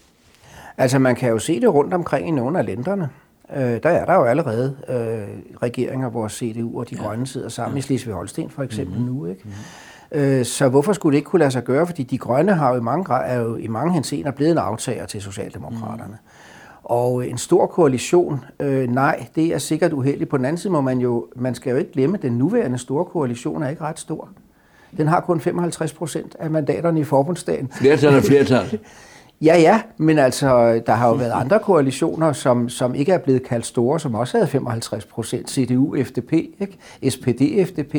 Altså man kan jo se det rundt omkring i nogle af lænderne. Øh, der er der jo allerede øh, regeringer, hvor CDU og de ja. grønne sidder sammen, ja. i Slesvig-Holsten for eksempel mm-hmm. nu. Ikke? Mm-hmm. Øh, så hvorfor skulle det ikke kunne lade sig gøre? Fordi de grønne har jo i mange, er jo i mange henseender blevet en aftager til Socialdemokraterne. Mm. Og en stor koalition, øh, nej, det er sikkert uheldigt. På den anden side må man jo, man skal jo ikke glemme, at den nuværende store koalition er ikke ret stor. Den har kun 55 procent af mandaterne i forbundsdagen. Flertal er flertal. Ja, ja, men altså, der har jo været andre koalitioner, som, som ikke er blevet kaldt store, som også havde 55 procent, CDU, FDP, ikke? SPD, FDP,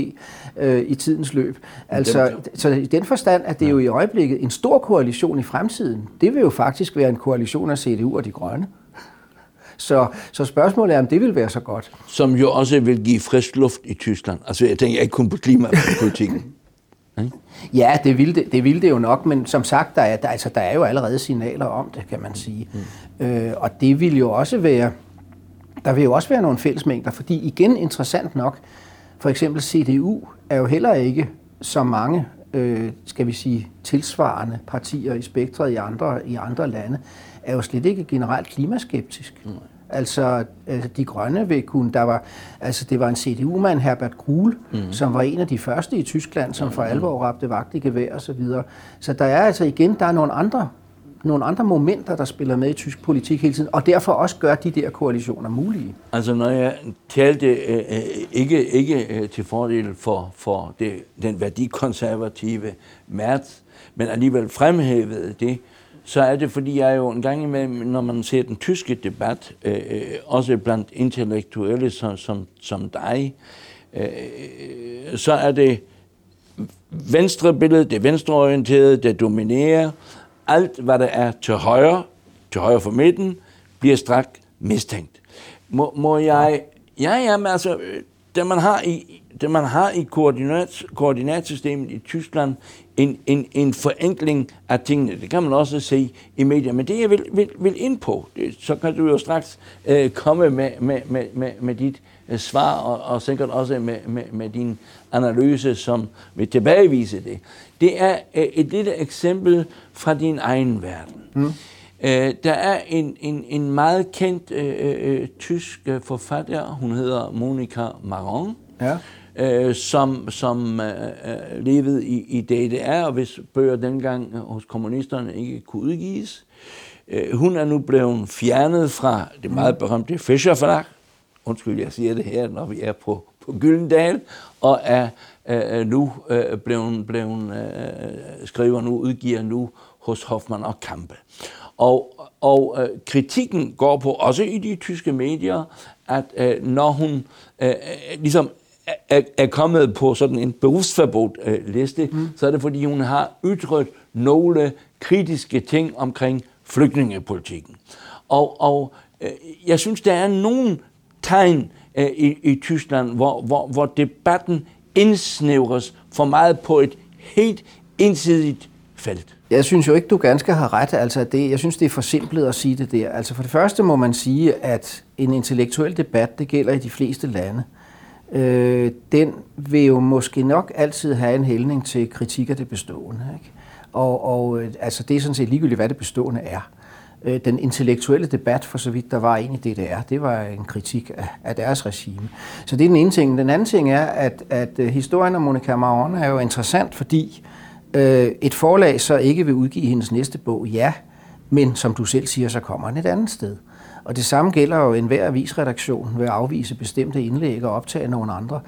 øh, i tidens løb. Altså, så i den forstand, at det jo i øjeblikket en stor koalition i fremtiden, det vil jo faktisk være en koalition af CDU og de grønne. Så, så spørgsmålet er, om det vil være så godt. Som jo også vil give frisk luft i Tyskland. Altså, jeg tænker ikke kun på klimapolitikken. Ja, det ville det, det ville det jo nok, men som sagt, der er, der, altså, der er jo allerede signaler om det, kan man sige. Mm. Øh, og det vil jo også være, der vil jo også være nogle fællesmængder, fordi igen interessant nok, for eksempel CDU er jo heller ikke så mange, øh, skal vi sige, tilsvarende partier i spektret i andre, i andre lande, er jo slet ikke generelt klimaskeptisk. Mm. Altså, altså de grønne vil kunne, der var, altså det var en CDU-mand, Herbert Kuhl, mm. som var en af de første i Tyskland, som for alvor rabte vagt i gevær og så videre. Så der er altså igen, der er nogle andre, nogle andre momenter, der spiller med i tysk politik hele tiden, og derfor også gør de der koalitioner mulige. Altså når jeg talte øh, øh ikke, ikke øh, til fordel for, for det, den værdikonservative Merz, men alligevel fremhævede det, så er det, fordi jeg jo en gang imellem, når man ser den tyske debat, øh, også blandt intellektuelle som, som, som dig, øh, så er det venstre billede, det venstreorienterede, det dominerer. Alt, hvad der er til højre, til højre for midten, bliver straks mistænkt. Må, må jeg... Ja, ja, men altså, øh, det man har i, det man har i koordinat, koordinatsystemet i Tyskland, en, en, en forenkling af tingene. Det kan man også se i medier. Men det, jeg vil, vil, vil ind på, det, så kan du jo straks øh, komme med, med, med, med, med dit øh, svar, og, og sikkert også med, med, med din analyse, som vil tilbagevise det. Det er øh, et lille eksempel fra din egen verden. Mm. Øh, der er en, en, en meget kendt øh, øh, tysk øh, forfatter, hun hedder Monika Maron, ja øh, som, som øh, øh levede i, i DDR, og hvis bøger dengang hos kommunisterne ikke kunne udgives. Øh, hun er nu blevet fjernet fra det meget berømte Fischer Forlag. Undskyld, jeg siger det her, når vi er på, på Gyldendal, og er øh, nu øh, blevet, blevet øh, skriver nu, udgiver nu hos Hoffmann og Kampe. Og, og øh, kritikken går på, også i de tyske medier, at øh, når hun øh, øh ligesom er, er kommet på sådan en berufsforbudt øh, liste, mm. så er det fordi, hun har ytret nogle kritiske ting omkring flygtningepolitikken. Og, og øh, jeg synes, der er nogle tegn øh, i, i Tyskland, hvor, hvor, hvor debatten indsnævres for meget på et helt ensidigt felt. Jeg synes jo ikke, du ganske har ret. Altså det, jeg synes, det er for simpelt at sige det der. Altså for det første må man sige, at en intellektuel debat, det gælder i de fleste lande, øh, den vil jo måske nok altid have en hældning til kritik af det bestående. Ikke? Og, og øh, altså det er sådan set ligegyldigt, hvad det bestående er. Øh, den intellektuelle debat, for så vidt der var en i DDR, det var en kritik af, af deres regime. Så det er den ene ting. Den anden ting er, at, at øh, historien om Monica Maron er jo interessant, fordi øh, et forlag så ikke vil udgive hendes næste bog, ja, men som du selv siger, så kommer den et andet sted. Og det samme gælder jo enhver avisredaktion ved at afvise bestemte indlæg og optage nogle andre.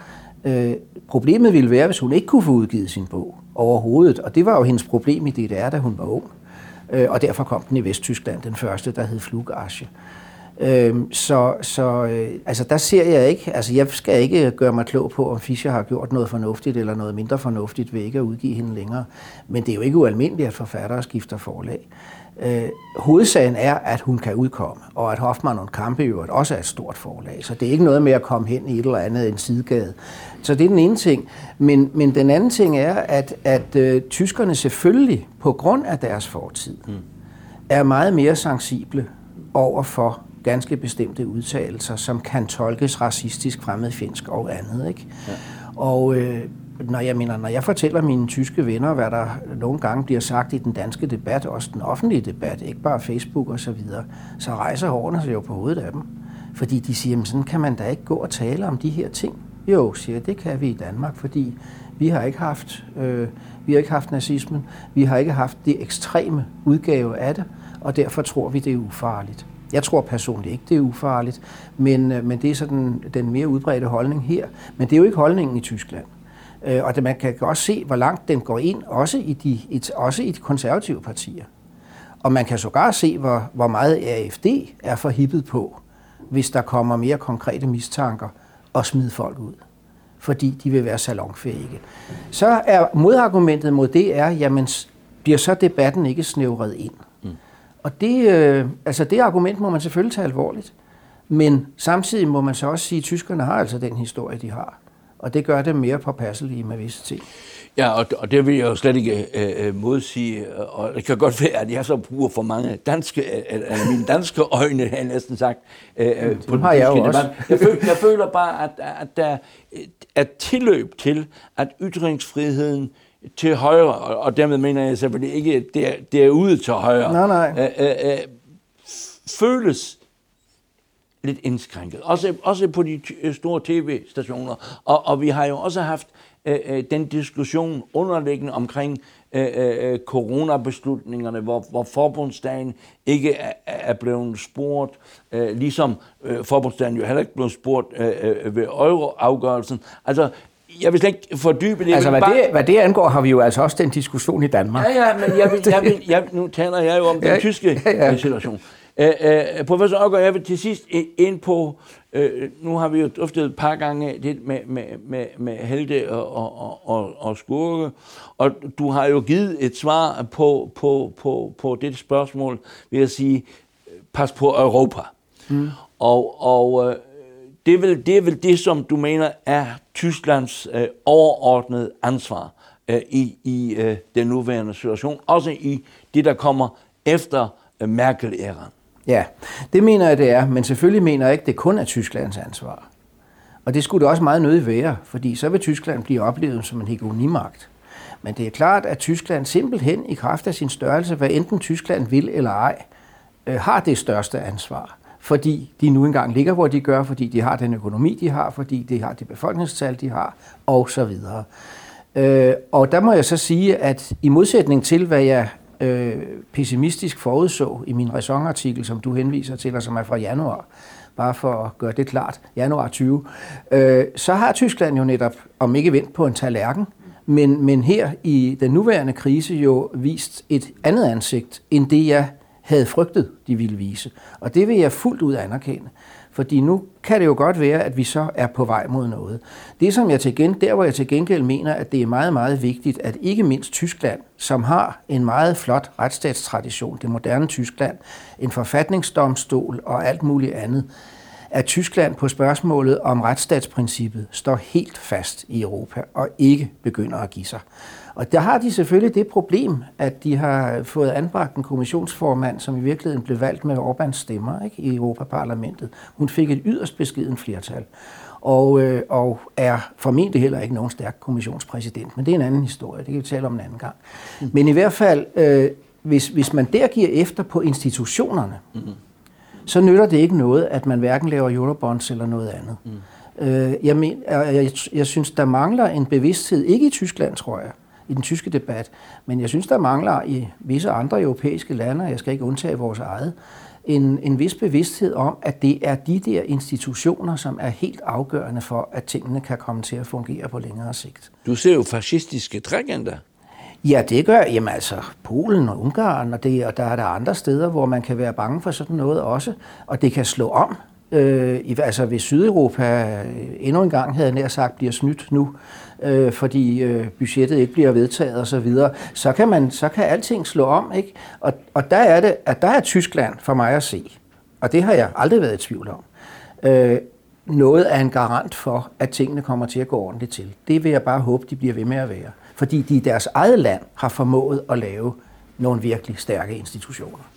Øh, problemet ville være, hvis hun ikke kunne få udgivet sin bog overhovedet, og det var jo hendes problem i DDR, da hun var ung. Øh, og derfor kom den i Vesttyskland, den første, der hed Flugasche. Øh, så så øh, altså der ser jeg ikke, altså jeg skal ikke gøre mig klog på, om Fischer har gjort noget fornuftigt eller noget mindre fornuftigt ved ikke at udgive hende længere. Men det er jo ikke ualmindeligt, at forfattere skifter forlag. Øh, hovedsagen er, at hun kan udkomme, og at Hoffmann og Kampe jo også er et stort forlag. Så det er ikke noget med at komme hen i et eller andet en sidegade. Så det er den ene ting. Men, men den anden ting er, at, at øh, tyskerne selvfølgelig, på grund af deres fortid, mm. er meget mere sensible over for ganske bestemte udtalelser, som kan tolkes racistisk, fremmedfjendsk og andet. Ikke? Ja. Og øh, når jeg mener, når jeg fortæller mine tyske venner, hvad der nogle gange bliver sagt i den danske debat, også den offentlige debat, ikke bare Facebook og så videre, så rejser hårene sig jo på hovedet af dem. Fordi de siger, sådan kan man da ikke gå og tale om de her ting. Jo, siger det kan vi i Danmark, fordi vi har ikke haft, øh, vi har ikke haft nazismen, vi har ikke haft det ekstreme udgave af det, og derfor tror vi, det er ufarligt. Jeg tror personligt ikke, det er ufarligt, men, øh, men det er sådan den mere udbredte holdning her. Men det er jo ikke holdningen i Tyskland. Øh, og det, man kan også se, hvor langt den går ind, også i de, et, også i de konservative partier. Og man kan sågar se, hvor, hvor meget AFD er forhippet på, hvis der kommer mere konkrete mistanker og smide folk ud. Fordi de vil være salonfæhige. Så er modargumentet mod det er, jamen bliver så debatten ikke snævret ind? Mm. Og det, øh, altså det argument må man selvfølgelig tage alvorligt. Men samtidig må man så også sige, at tyskerne har altså den historie, de har og det gør dem mere påpasselige med visse ting. Ja, og, og det vil jeg jo slet ikke øh, øh modsige, og det kan godt være, at jeg så bruger for mange danske, eller øh, mine danske øjne, har jeg næsten sagt, øh, øh på den har jeg jo også. Jeg føler, jeg føler bare, at, at der er tilløb til, at ytringsfriheden til højre, og dermed mener jeg selvfølgelig ikke, at det er, det er ude til højre, nej, nej. Øh, øh, føles lidt indskrænket. Også, også på de store tv-stationer. Og, og vi har jo også haft øh, øh, den diskussion underliggende omkring øh, øh, øh, coronabeslutningerne, hvor, hvor forbundsdagen ikke er, er blevet spurgt, øh, ligesom øh, forbundsdagen jo heller ikke blev spurgt øh, øh, ved euroafgørelsen. Altså, jeg vil slet ikke fordybe det. Altså, hvad, bare... det, hvad det angår, har vi jo altså også den diskussion i Danmark. Ja, ja, men jeg vil, jeg vil, jeg, nu taler jeg jo om den ja, tyske ja, ja. situation. Øh, øh, professor Okker, jeg vil til sidst ind på, øh, nu har vi jo drøftet et par gange det med, med, med, med helte og, og, og, og skurke, og du har jo givet et svar på, på, på, på det spørgsmål ved at sige, pas på Europa. Mm. Og, og øh, det, er vel, det er vel det, som du mener er Tysklands øh, overordnede ansvar øh, i, i øh, den nuværende situation, også i det, der kommer efter øh, Merkel-æraen. Ja, det mener jeg, det er. Men selvfølgelig mener jeg ikke, det kun er Tysklands ansvar. Og det skulle det også meget nødigt være, fordi så vil Tyskland blive oplevet som en hegemonimagt. Men det er klart, at Tyskland simpelthen i kraft af sin størrelse, hvad enten Tyskland vil eller ej, øh, har det største ansvar. Fordi de nu engang ligger, hvor de gør, fordi de har den økonomi, de har, fordi de har det befolkningstal, de har, og så videre. Øh, og der må jeg så sige, at i modsætning til, hvad jeg øh, pessimistisk forudså i min ræsonartikel, som du henviser til, og som er fra januar, bare for at gøre det klart, januar 20, øh, så har Tyskland jo netop, om ikke vendt på en tallerken, men, men her i den nuværende krise jo vist et andet ansigt, end det jeg havde frygtet, de ville vise. Og det vil jeg fuldt ud anerkende. Fordi nu kan det jo godt være, at vi så er på vej mod noget. Det som jeg til gen, der hvor jeg til gengæld mener, at det er meget, meget vigtigt, at ikke mindst Tyskland, som har en meget flot retsstatstradition, det moderne Tyskland, en forfatningsdomstol og alt muligt andet, at Tyskland på spørgsmålet om retsstatsprincippet står helt fast i Europa og ikke begynder at give sig. Og der har de selvfølgelig det problem, at de har fået anbragt en kommissionsformand, som i virkeligheden blev valgt med Orbans stemmer ikke, i Europaparlamentet. Hun fik et yderst beskeden flertal og, øh, og er formentlig heller ikke nogen stærk kommissionspræsident. Men det er en anden historie, det kan vi tale om en anden gang. Men i hvert fald, øh, hvis, hvis man der giver efter på institutionerne, mm-hmm. Så nytter det ikke noget, at man hverken laver eurobonds eller noget andet. Mm. Øh, jeg, men, jeg, jeg, jeg synes, der mangler en bevidsthed, ikke i Tyskland, tror jeg, i den tyske debat, men jeg synes, der mangler i visse andre europæiske lande, jeg skal ikke undtage vores eget, en, en vis bevidsthed om, at det er de der institutioner, som er helt afgørende for, at tingene kan komme til at fungere på længere sigt. Du ser jo fascistiske trækender. Ja, det gør, jamen altså, Polen og Ungarn, og, det, og der er der andre steder, hvor man kan være bange for sådan noget også, og det kan slå om. Øh, altså hvis Sydeuropa øh, endnu en gang havde nær sagt bliver snydt nu, øh, fordi øh, budgettet ikke bliver vedtaget osv., så, videre, så, kan man, så kan alting slå om. Ikke? Og, og der er det, at der er Tyskland for mig at se, og det har jeg aldrig været i tvivl om, øh, noget af en garant for, at tingene kommer til at gå ordentligt til. Det vil jeg bare håbe, de bliver ved med at være. Fordi de i deres eget land har formået at lave nogle virkelig stærke institutioner.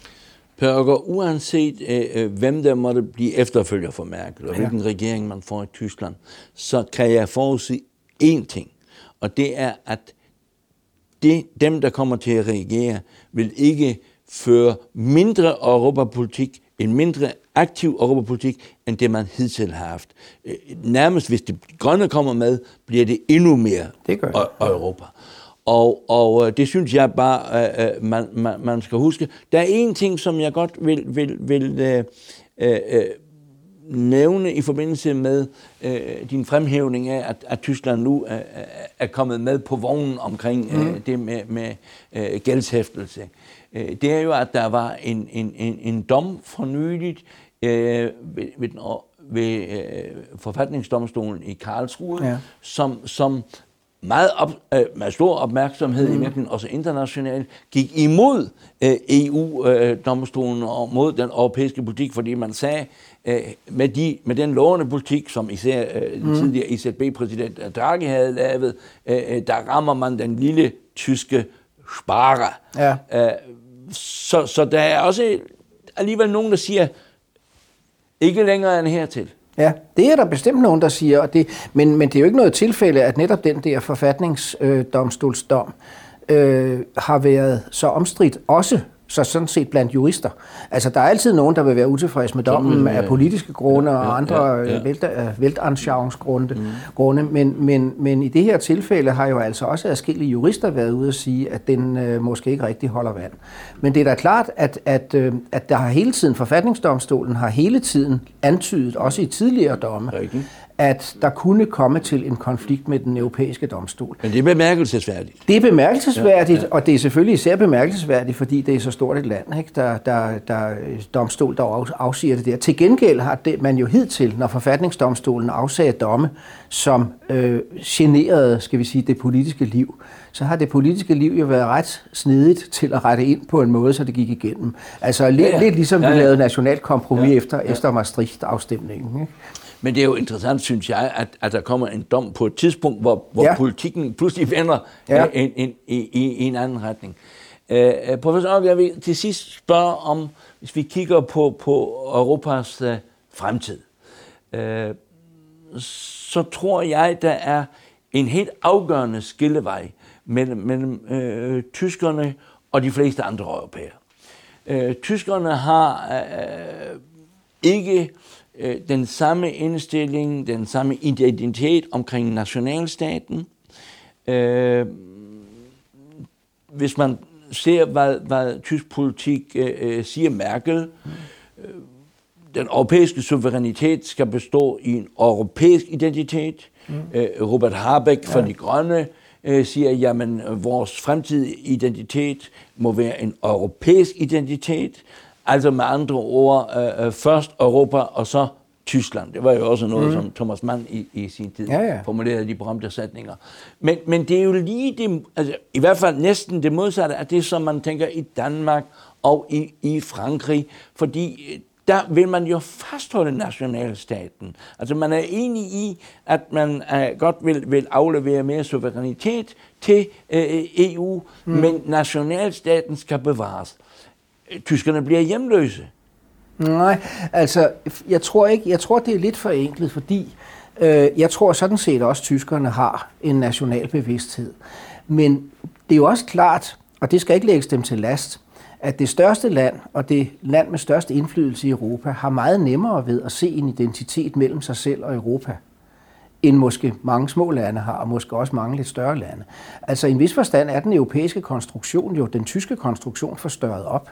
Per uanset øh, øh, hvem der måtte blive efterfølger for Merkel, og ja. hvilken regering man får i Tyskland, så kan jeg forudse én ting, og det er, at det, dem, der kommer til at reagere, vil ikke føre mindre europapolitik, en mindre aktiv europapolitik, end det man hidtil har haft. Øh, nærmest hvis det grønne kommer med, bliver det endnu mere det gør Europa. Og, og øh, det synes jeg bare, uh, man, man, man skal huske. Der er en ting, som jeg godt vil, vil, vil uh, uh, nævne i forbindelse med øh, din fremhævning af, at, at Tyskland nu er, er kommet med på vognen omkring mm. øh, det med, med øh, gældshæftelse. Øh, det er jo, at der var en, en, en, en dom for nyligt øh, ved, ved, den, ved øh, forfatningsdomstolen i Karlsruhe, ja. som, som meget op, øh, med stor opmærksomhed mm. i virkeligheden, også internationalt, gik imod øh, EU-domstolen øh, og mod den europæiske politik, fordi man sagde, øh, med, de, med den lovende politik, som især øh, den mm. tidligere ECB-præsident Draghi havde lavet, øh, øh, der rammer man den lille tyske sparer. Ja. Øh, så, så der er også alligevel nogen, der siger, ikke længere end hertil. Ja, det er der bestemt nogen, der siger, og det, men, men det er jo ikke noget tilfælde, at netop den der forfatningsdomstolsdom øh, har været så omstridt også så sådan set blandt jurister. Altså, der er altid nogen, der vil være utilfredse med dommen af politiske grunde ja, og andre ja, ja. Øh, weltanschauungsgrunde. Mm. Grunde. Men, men, men i det her tilfælde har jo altså også adskillige jurister været ude at sige, at den øh, måske ikke rigtig holder vand. Men det er da klart, at, at, øh, at der har hele tiden, forfatningsdomstolen har hele tiden antydet, også i tidligere domme, Rigtig at der kunne komme til en konflikt med den europæiske domstol. Men det er bemærkelsesværdigt. Det er bemærkelsesværdigt, ja, ja. og det er selvfølgelig især bemærkelsesværdigt, fordi det er så stort et land, ikke? Der, der, der domstol, der afsiger det der. Til gengæld har det, man jo hidtil, når forfatningsdomstolen afsagde domme, som øh, generede, skal vi sige, det politiske liv, så har det politiske liv jo været ret snedigt til at rette ind på en måde, så det gik igennem. Altså lidt, ja, ja. lidt ligesom ja, ja. vi lavede nationalt kompromis ja, efter, ja. efter Maastricht-afstemningen. Ikke? Men det er jo interessant, synes jeg, at, at der kommer en dom på et tidspunkt, hvor, hvor ja. politikken pludselig vender ja. en, en, i, i en anden retning. Uh, professor jeg vil til sidst spørge om, hvis vi kigger på, på Europas uh, fremtid, uh, så tror jeg, der er en helt afgørende skillevej mellem, mellem uh, tyskerne og de fleste andre europæere. Uh, tyskerne har uh, ikke øh, den samme indstilling, den samme identitet omkring nationalstaten. Øh, hvis man ser, hvad, hvad tysk politik øh, øh siger Merkel, øh, den europæiske suverænitet skal bestå i en europæisk identitet. Mm. Øh, Robert Habeck ja. fra De Grønne øh, siger, jamen vores fremtidige identitet må være en europæisk identitet. Altså med andre ord, øh, øh, først Europa og så Tyskland. Det var jo også noget, mm. som Thomas Mann i, i sin tid ja, ja. formulerede de berømte sætninger. Men, men det er jo lige det, altså, i hvert fald næsten det modsatte af det, som man tænker i Danmark og i, i Frankrig, fordi øh, der vil man jo fastholde nationalstaten. Altså man er enig i, at man uh, godt vil, vil aflevere mere suverænitet til uh, EU, mm. men nationalstaten skal bevares tyskerne bliver hjemløse. Nej, altså, jeg tror ikke, jeg tror, det er lidt for enkelt, fordi øh, jeg tror sådan set også, at tyskerne har en national bevidsthed. Men det er jo også klart, og det skal ikke lægges dem til last, at det største land og det land med størst indflydelse i Europa har meget nemmere ved at se en identitet mellem sig selv og Europa end måske mange små lande har, og måske også mange lidt større lande. Altså i en vis forstand er den europæiske konstruktion jo den tyske konstruktion forstørret op.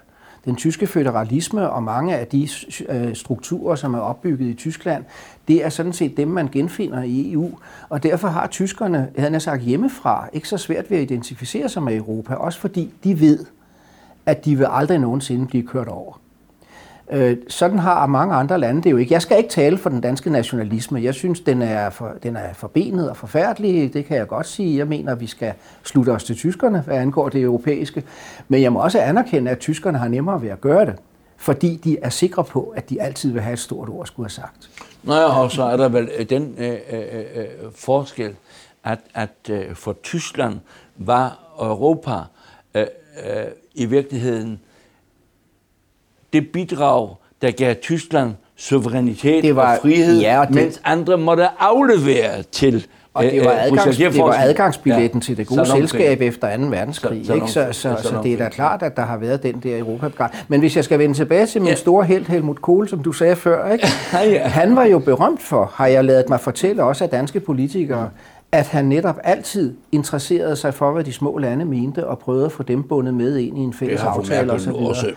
Den tyske føderalisme og mange af de øh, strukturer, som er opbygget i Tyskland, det er sådan set dem, man genfinder i EU. Og derfor har tyskerne, jeg sagt hjemmefra, ikke så svært ved at identificere sig med Europa, også fordi de ved, at de vil aldrig nogensinde blive kørt over. Øh, sådan har mange andre lande det jo ikke. Jeg skal ikke tale for den danske nationalisme. Jeg synes, den er, for, den er forbenet og forfærdelig. Det kan jeg godt sige. Jeg mener, at vi skal slutte os til tyskerne, hvad angår det europæiske. Men jeg må også anerkende, at tyskerne har nemmere ved at gøre det, fordi de er sikre på, at de altid vil have et stort ord, skulle have sagt. Nå ja, og så er der vel øh, den øh øh, øh, øh, forskel, at, at øh, for Tyskland var Europa øh, øh, i virkeligheden det bidrag, der gav Tyskland suverænitet det var, og frihed, ja, og det, mens andre måtte aflevere til og det var, adgangs, det var adgangsbilletten ja. til det gode selskab efter 2. verdenskrig. Så, ikke? så, så, så, så det er da klart, at der har været den der europa -begrad. Men hvis jeg skal vende tilbage til min ja. store held Helmut Kohl, som du sagde før, ikke? Ja, ja. han var jo berømt for, har jeg lavet mig fortælle også af danske politikere, at han netop altid interesserede sig for, hvad de små lande mente, og prøvede at få dem bundet med ind i en fælles aftale videre. Også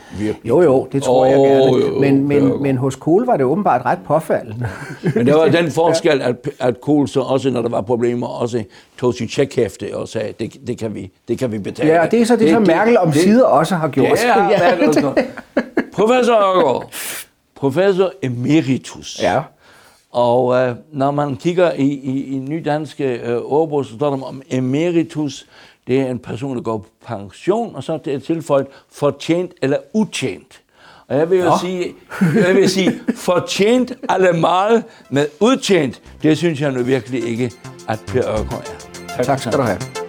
jo, jo, det tror oh, jeg gerne. Jo, men, men, men hos Kohl var det åbenbart ret påfaldende. men det var den forskel, at, at Kohl så også, når der var problemer, også tog sit tjekhæfte og sagde, det, det, kan vi, det kan vi betale. Ja, og det er så det, det som Merkel om sider også har gjort. Ja, ja, Professor Ørgaard, professor emeritus. Ja og øh, når man kigger i, i, i nydanske øh, ordbog, så står der om emeritus. Det er en person, der går på pension, og så er det tilføjet fortjent eller utjent. Og jeg vil jo ja. sige, jeg vil sige, fortjent allemal med udtjent, det synes jeg nu virkelig ikke, at Per Ørgaard er. Tak, tak skal du have.